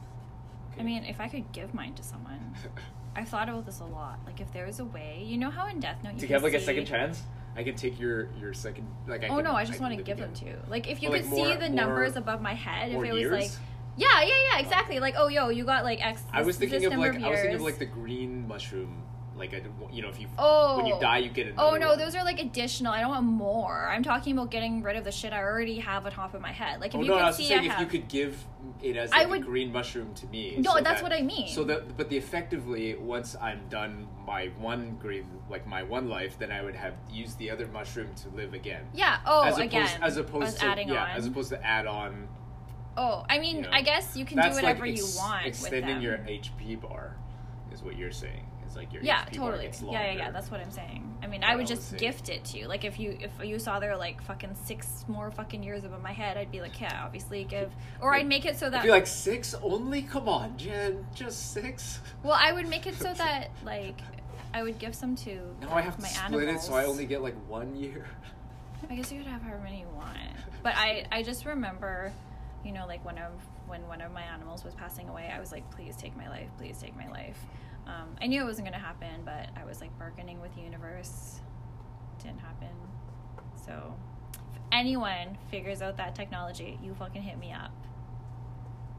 i mean if i could give mine to someone I've thought about this a lot. Like, if there was a way, you know how in Death Note you you have like a second chance? I can take your your second. Like, I Oh can, no, I just can want to give them to you. Like, if you Well, could like, more- see the more- numbers above my head, if it was years? like, yeah, yeah, yeah, exactly. Like, oh, yo, you got like X. I was thinking of like of I was thinking of like the green mushroom. Like a, you know, if you Oh. when you oh. die, you get another. Oh no, one. those are like additional. I don't want more. I'm talking about getting rid of the shit I already have on top of my head. Like if oh you no, could I was see, saying I if have. you could give it as I like would- a green mushroom to me. No, so that's that- what I mean. So that, but the effectively, once I'm done my one green, like my one life, then I would have used the other mushroom to live again. yeah. Oh, as opposed, again. as opposed to adding yeah, on. as opposed to add on. Oh, I mean, you know. I guess you can do whatever like ex- you want Extending your HP bar is what you're saying. It's like your yeah, HP bar totally. Yeah, yeah, yeah. That's what I'm saying. I mean, I would just gift it to you. Like if you if you saw there like fucking six more fucking years above my head, I'd be like, yeah, obviously give. Or I'd make it so that I'd be like six only. Come on, Jen, just six. Well, I would make it so that like I would give some to Now I have to my split animals. it, so I only get like one year. I guess you could have however many you want. But I, I just remember, you know, like when of when one of my animals was passing away, I was like, please take my life, please take my life. Um, I knew it wasn't gonna happen, but I was like bargaining with the universe. Didn't happen. So, if anyone figures out that technology, you fucking hit me up.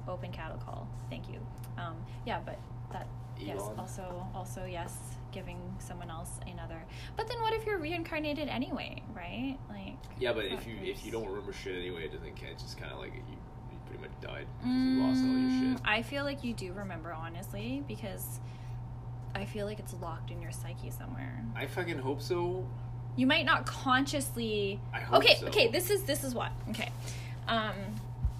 Open cattle call. Thank you. Um, yeah, but that yes, also also yes, giving someone else another. But then what if you're reincarnated anyway, right? Like Yeah, but if you if you don't remember shit anyway, it doesn't. It's just kind of like you pretty much died because you lost all your Mm, shit. I feel like you do remember honestly because I feel like it's locked in your psyche somewhere. I fucking hope so. You might not consciously. I hope okay, so. okay. This is this is what. Okay, um,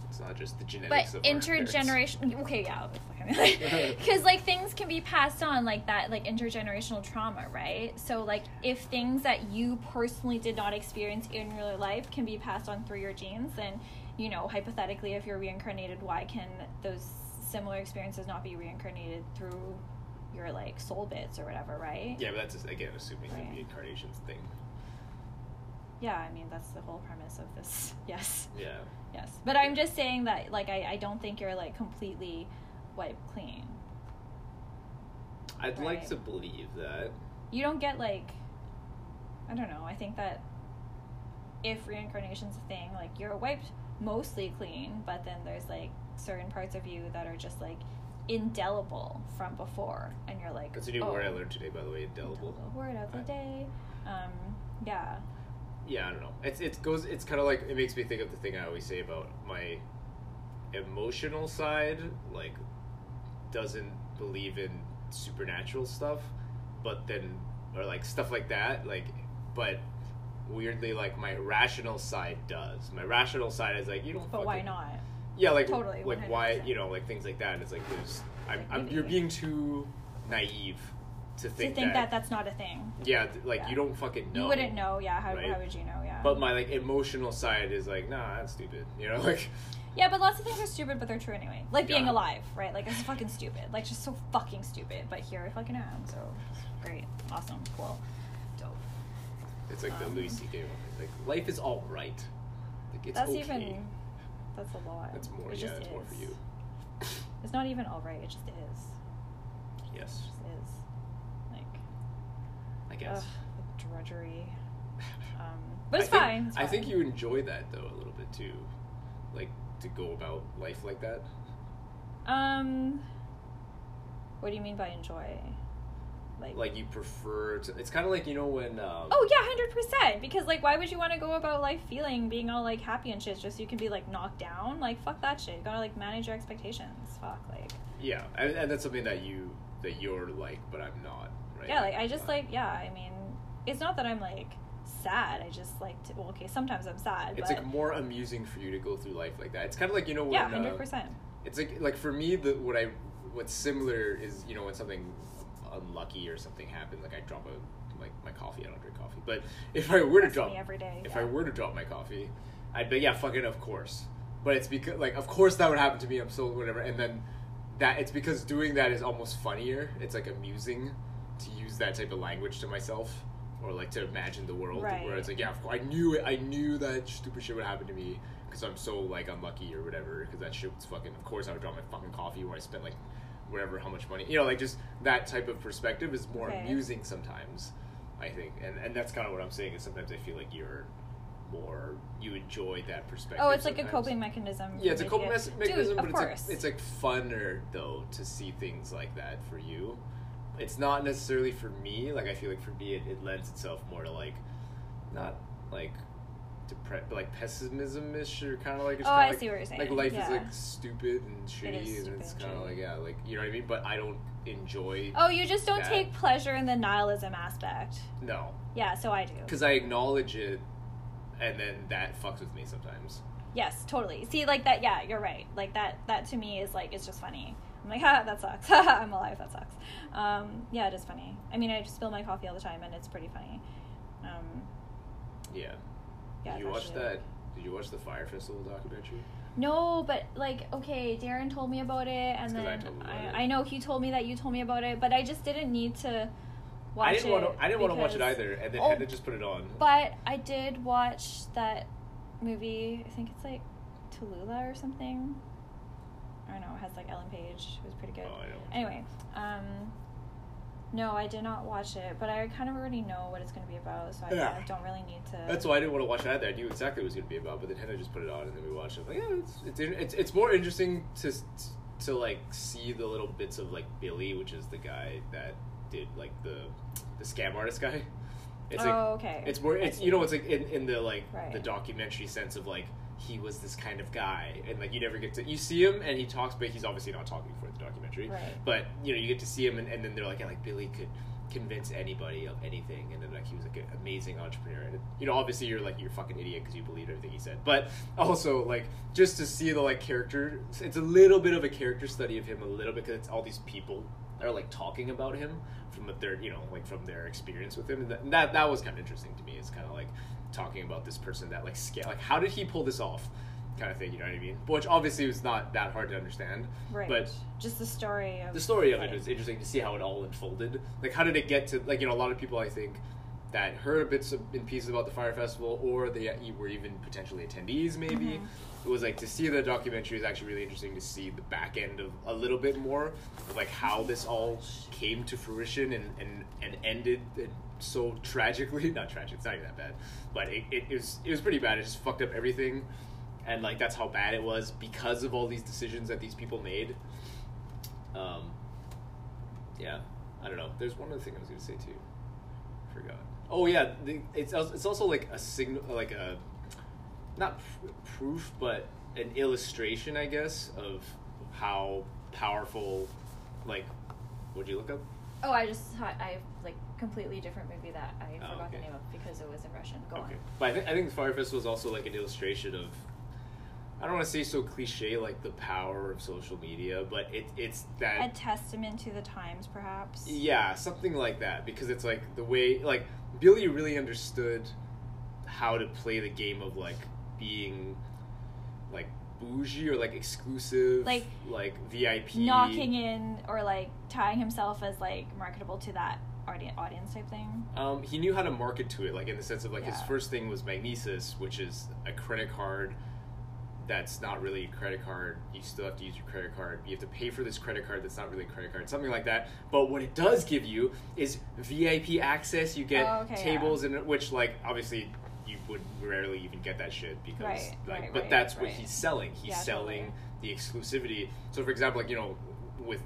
It's not just the but genetics of our parents. intergeneration. Okay, yeah, because like things can be passed on like that, like intergenerational trauma, right? So like if things that you personally did not experience in your life can be passed on through your genes, then you know hypothetically, if you're reincarnated, why can those similar experiences not be reincarnated through your like soul bits or whatever, right? Yeah, but that's just, again assuming Right. the reincarnations thing. Yeah, I mean that's the whole premise of this. Yes. Yeah. Yes, but I'm just saying that like I, I don't think you're like completely wiped clean. I'd like to believe that. You don't get like I don't know. I think that if reincarnation's a thing, like you're wiped mostly clean, but then there's like certain parts of you that are just like indelible from before, and you're like That's a new oh, word I learned today, by the way. Indelible. Word of the day. Um, yeah. Yeah, I don't know. It's it goes. It's kind of like it makes me think of the thing I always say about my emotional side. Like, doesn't believe in supernatural stuff, but then or like stuff like that. Like, but weirdly, like my rational side does. My rational side is like you don't. But why not? Yeah, like Totally, like why 100%. you know like things like that. It's like there's I'm, I'm you're being too naive to think, To think, think that, that's not a thing. yeah like Yeah. you don't fucking know. You wouldn't know. Yeah. How, right? how would you know? Yeah. But my like emotional side is like nah that's stupid. You know like Yeah, but lots of things are stupid, but they're true anyway. Like being Yeah. alive, right? Like it's fucking stupid. Like just so fucking stupid. But here I fucking am. So great, awesome, cool. It's like the Um, Louis C.K. one. Like life is all right. Like it's that's okay. even. That's a lot. That's more. It yeah, more for you. It's not even all right. It just is. It Yes, just is. Like, I guess. ugh, the drudgery. Um, but it's I think, fine. It's I think you enjoy that though a little bit too, like to go about life like that. Um. What do you mean by enjoy? Like. Like you prefer to. It's kind of like you know when. Um, Oh yeah, hundred percent. Because like, why would you want to go about life feeling being all like happy and shit just so you can be like knocked down? Like, fuck that shit. You gotta like manage your expectations. Fuck, like, Yeah, and, and that's something that you that you're like, but I'm not. Right. yeah, like I just Uh, like yeah. I mean, it's not that I'm like sad. I just like to. Well, okay, sometimes I'm sad. It's but, like more amusing for you to go through life like that. It's kind of like you know when. yeah, uh, hundred percent. It's like like for me, the what I what's similar is you know when something unlucky or something happens, like I drop a like my coffee. I don't drink coffee, but if I were to drop every day. if yeah. I were to drop my coffee, I'd be yeah, fucking of course. But it's because like of course that would happen to me. I'm so whatever, and then that it's because doing that is almost funnier. It's like amusing to use that type of language to myself. Or like to imagine the world, where it's like, yeah, of course, I knew it. I knew that stupid shit would happen to me because I'm so like unlucky or whatever. Because that shit was fucking. Of course, I would drop my fucking coffee where I spent like whatever how much money. You know, like just that type of perspective is more Okay. amusing sometimes. I think, and and that's kind of what I'm saying. Is sometimes I feel like you're more you enjoy that perspective. Oh, it's like a coping mechanism. Yeah, it's a coping it- mechanism, Dude, but it's course. like it's like funner though to see things like that for you. It's not necessarily for me. Like I feel like for me, it, it lends itself more to like not like depre- but like pessimism-ish or kind of like it's Oh, I like, see what you're saying. Like life Yeah. is like stupid and shitty, is and it's kind of like yeah, like you know what I mean. But I don't enjoy. Oh, you just don't that. take pleasure in the nihilism aspect. No, Yeah, so I do. because I acknowledge it, and then that fucks with me sometimes. Yes, totally. See, like that. Yeah, you're right. Like that. That to me is like it's just funny. I'm like, ha, that sucks. I'm alive. That sucks. Um, yeah, it is funny. I mean, I just spill my coffee all the time, and it's pretty funny. Um, Yeah. Yeah. Did you watch actually- that? Did you watch the Fire Festival documentary? No, but like, okay, Darren told me about it, and 'cause I then told I, about it. I know he told me that you told me about it, but I just didn't need to watch I didn't it. want to. I didn't want to watch it because- either, and then Oh, Hannah just put it on. But I did watch that movie. I think it's like Tallulah or something. I don't know. It has like Ellen Page. It was pretty good. Oh, I know. Anyway, um, no, I did not watch it, but I kind of already know what it's going to be about, so I Yeah. kind of don't really need to. That's why I didn't want to watch it either. I knew exactly what it was going to be about, but then Hannah just put it on, and then we watched it. Like, yeah, it's it's it's, it's more interesting to to like see the little bits of like Billy, which is the guy that did like the the scam artist guy. It's like oh, okay. it's more it's you know it's like in, in the like Right. the documentary sense of like he was this kind of guy and like you never get to you see him and he talks but he's obviously not talking for the documentary. Right. but you know you get to see him and, and then they're like yeah, like billy could convince anybody of anything and then like he was like an amazing entrepreneur. And you know obviously you're like you're fucking idiot because you believe everything he said. But also like just to see the like character it's a little bit of a character study of him a little bit because it's all these people that are like talking about him from what their you know like from their experience with him. And that that, that was kind of interesting to me. It's kind of like talking about this person that like scale like how did he pull this off kind of thing you know what i mean which obviously was not that hard to understand right. but just the story of the story of it was interesting to see how it all unfolded. Like, how did it get to like you know a lot of people I think that heard bits of, and pieces about the fire festival, or they were even potentially attendees. Maybe Mhm. it was like to see the documentary is actually really interesting to see the back end of a little bit more of like how this all came to fruition and and and ended so tragically. Not tragic. It's not even that bad, but it, it, it was it was pretty bad. It just fucked up everything. And like that's how bad it was because of all these decisions that these people made. Um, yeah, I don't know. There's one other thing I was to say too. Forgot. Oh yeah, the, it's it's also like a signal, like a not pr- proof, but an illustration, I guess, of how powerful. Like, what'd you look up? Oh, I just thought I like completely different movie that I Oh, forgot okay. the name of because it was in Russian. Go okay, on. but I think I think the Fire Festival is also like an illustration of. I don't want to say so cliche like the power of social media, but it it's that A testament to the times, perhaps. Yeah, something like that. Because it's like the way, like Billy really understood how to play the game of like being like bougie or like exclusive, Like, like VIP, Knocking in or like tying himself as like marketable to that audience audience type thing. Um, he knew how to market to it, like in the sense of like his first thing was Magnises, which is a credit card that's not really a credit card. You still have to use your credit card. You have to pay for this credit card that's not really a credit card, something like that. But what it does give you is VIP access. You get Oh, okay, tables in it, which like obviously you would rarely even get that shit because Right, like, right, but right, that's what he's selling. He's Yeah, selling the exclusivity. So for example, like you know, with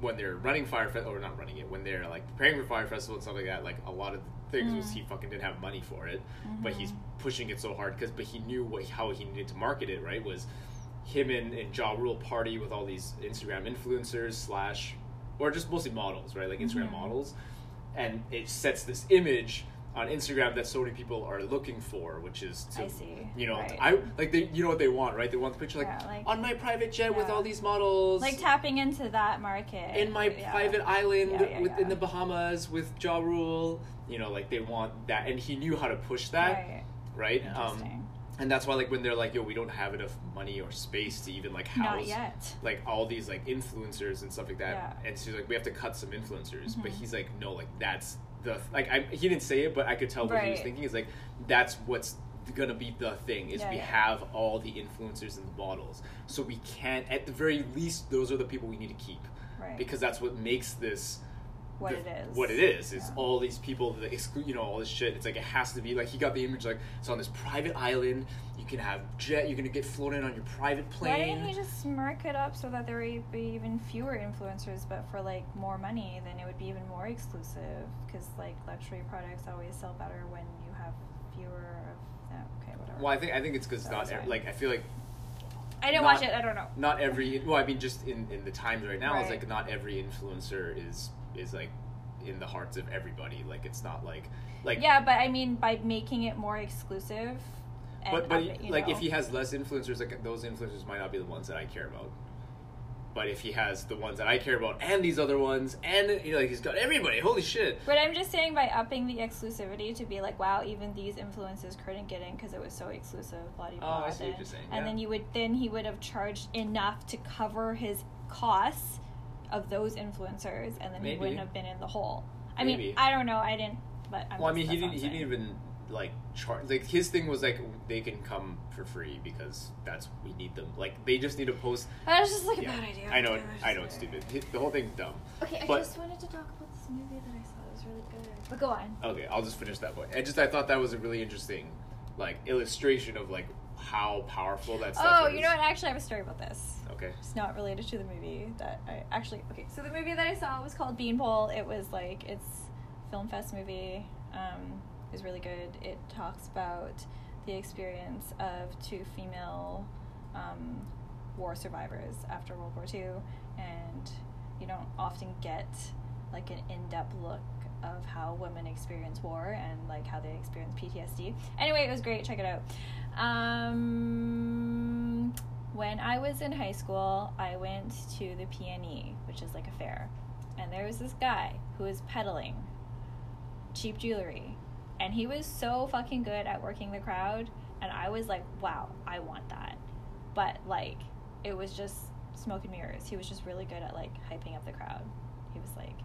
when they're running Fire Festival or not running it, when they're like preparing for Fire Festival and stuff like that, like a lot of the things was Mm. he fucking didn't have money for it, but he's Mhm. pushing it so hard because but he knew what how he needed to market it right was him and, and Ja Rule party with all these Instagram influencers slash or just mostly models right like Instagram Mhm. models, and it sets this image on Instagram that so many people are looking for, which is to I see. you know Right. I like they you know what they want right they want the picture like, Yeah, like- on my private jet with all these models Like tapping into that market. in my Yeah. private island Yeah, yeah, with, yeah. the Bahamas with Ja Rule. You know, like they want that, and he knew how to push that, Right. right? Um, and that's why, like, when they're like, "Yo, we don't have enough money or space to even like house yet. like all these like influencers and stuff like that," Yeah. and she's like, "We have to cut some influencers," but Mhm. he's like, "No, like that's the like I he didn't say it, but I could tell what he was thinking. Is like that's what's gonna be the thing is Yeah, we yeah. have all the influencers in the models so we can't at the very least those are the people we need to keep Right. because that's what makes this What the- it is. What it is is Yeah. all these people that exclude, you know, all this shit. It's like it has to be like he got the image like it's on this private island. You can have jet. You're gonna get flown in on your private plane. Why didn't he just mark it up so that there would be even fewer influencers, but for like more money, then it would be even more exclusive? Because like luxury products always sell better when you have fewer of them. Okay, whatever. well, I think I think it's because That not was ev- fine. like I feel like I didn't not- watch it. I don't know. not every. Well, I mean, just in in the times right now, it's like not every influencer is is like in the hearts of everybody. Like it's not like like yeah, but I mean by making it more exclusive. And but but up it, you like know. if he has less influencers, like those influencers might not be the ones that I care about. But if he has the ones that I care about and these other ones and you know, like he's got everybody, holy shit! But I'm just saying, by upping the exclusivity to be like, wow, even these influencers couldn't get in because it was so exclusive, blah blah Oh. I see what you're saying, And yeah. then you would then he would have charged enough to cover his costs of those influencers, and then Maybe. he wouldn't have been in the hole. I mean, I don't know. I didn't. But I'm Well, I mean, he didn't. He didn't even like charge. Like his thing was like they can come for free because that's we need them. Like they just need to post. saying. That was just like a bad idea. I know. Yeah, I know it's stupid. The whole thing's dumb. Okay, I just wanted to talk about this movie that I saw. It was really good. But go on. Okay, I'll just finish that point. I just I thought that was a really interesting, like illustration of like how powerful that stuff Oh, is. you know what? Actually, I have a story about this. Okay. It's not related to the movie that I actually. Okay, so the movie that I saw was called Beanpole. It was like it's film fest movie. Um, it was really good. It talks about the experience of two female um, war survivors after World War II, and you don't often get like an in-depth look of how women experience war and like how they experience PTSD. Anyway, it was great. Check it out. Um, when I was in high school, I went to the PNE, which is like a fair, and there was this guy who was peddling cheap jewelry, and he was so fucking good at working the crowd, and I was like, wow, I want that. But like, it was just smoke and mirrors. He was just really good at like hyping up the crowd. He was like,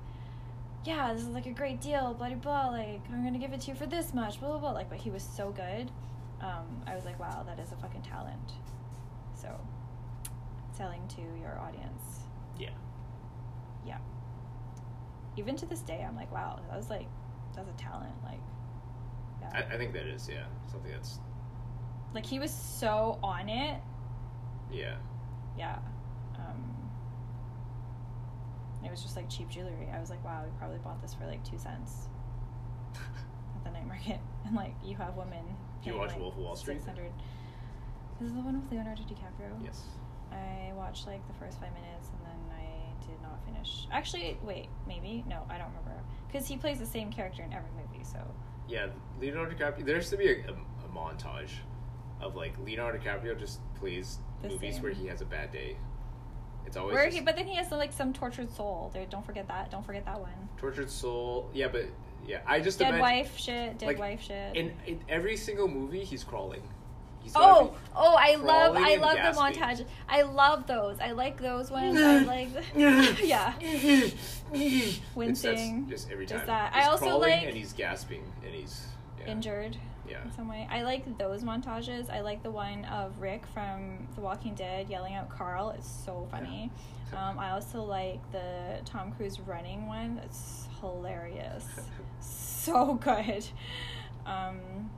yeah, this is like a great deal, blah blah blah. Like, I'm gonna give it to you for this much, blah blah blah. Like, but he was so good. Um, I was like, wow, that is a fucking talent. So, selling to your audience, Yeah. yeah. Even to this day, I'm like, wow, that was like, that's a talent. Like, yeah. I, I think that is yeah something that's like he was so on it. yeah. Yeah. It was just like cheap jewelry. I was like, wow, we probably bought this for like two cents at the night market. And like, you have women. You watch like, Wolf of Wall Street? 600 This is the one with Leonardo DiCaprio. Yes. I watched like the first five minutes and then I did not finish. Actually, wait, maybe? No, I don't remember. Because he plays the same character in every movie, so. Yeah, Leonardo DiCaprio. There has to be a, a, a montage of like Leonardo DiCaprio just plays The movies same. where he has a bad day. It's always Where just he, but then he has like some tortured soul. There, don't forget that. Don't forget that one. tortured soul. Yeah, but yeah, I just Dead imagine, wife shit. Dead like, wife shit. In, in every single movie, he's crawling. He's Oh, oh! I love, I love gasping. the montage. I love those. I like those ones. I like, yeah, be- It's- that's wincing. just every just time. that. He's I also crawling like and he's gasping and he's yeah. injured Yeah. in some way. I like those montages. I like the one of Rick from The Walking Dead yelling out Carl. It's so funny. Um, I also like the Tom Cruise running one. It's hilarious. so good. Um,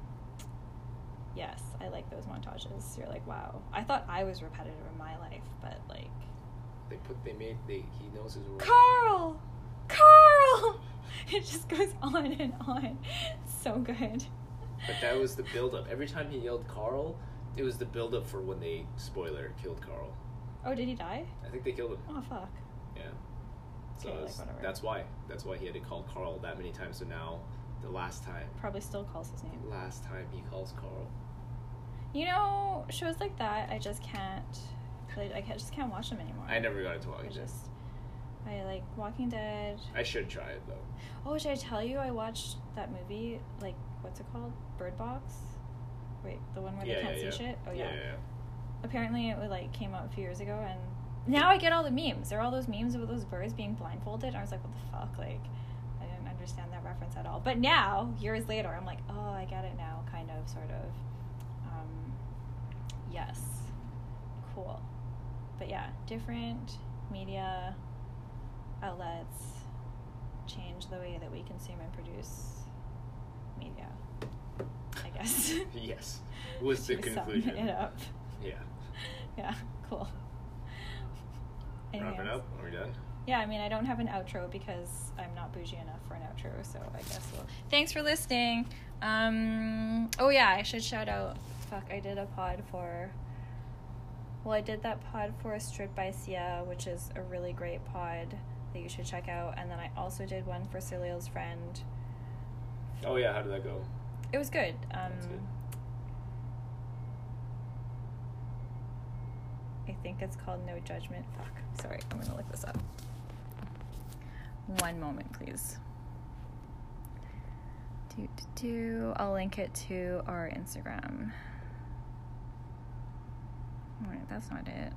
yes, I like those montages. You're like, wow. I thought I was repetitive in my life, but like, They put they made they he knows his role. Carl, Carl. It just goes on and on. It's so good. But that was the build up. Every time he yelled Carl, it was the build up for when they spoiler killed Carl. Oh, did he die? I think they killed him. Oh fuck. Yeah. So Okay, it like, that's why. That's why he had to call Carl that many times. So now, the last time, Probably still calls his name. last time he calls Carl. You know, shows like that, I just can't. I just can't watch them anymore. I never got into I Dead. just. I like Walking Dead. I should try it though. Oh, should I tell you? I watched that movie. Like, what's it called? Bird Box. Wait, the one where yeah, they can't yeah, see yeah. shit. Oh yeah. yeah. yeah, Apparently, it like came out a few years ago, and now I get all the memes. There are all those memes of those birds being blindfolded. And I was like, what the fuck? Like, I didn't understand that reference at all. But now, years later, I'm like, oh, I get it now. Kind of, sort of. Um, yes. Cool. But yeah, different media outlets change the way that we consume and produce media. I guess. Yes. Was the conclusion. it up. Yeah. Yeah, cool. Wrapping up? Are we done? Yeah, I mean, I don't have an outro because I'm not bougie enough for an outro, so I guess we'll. Thanks for listening. Um. Oh yeah, I should shout out. Fuck, I did a pod for. Well, I did that pod for Strip by Sia, which is a really great pod that you should check out, and then I also did one for Salil's friend. Oh yeah. How did that go? It was good. Um, good. I think it's called No Judgment. Fuck. Sorry, I'm gonna look this up. One moment, please. Do, do, do. I'll link it to our Instagram. Wait, that's not it.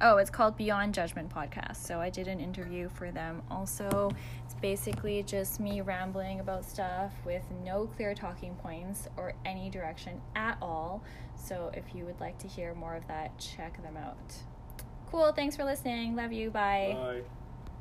Oh, it's called Beyond Judgment Podcast. So I did an interview for them. Also, it's basically just me rambling about stuff with no clear talking points or any direction at all. So if you would like to hear more of that, check them out. Cool. Thanks for listening. Love you. Bye. Bye.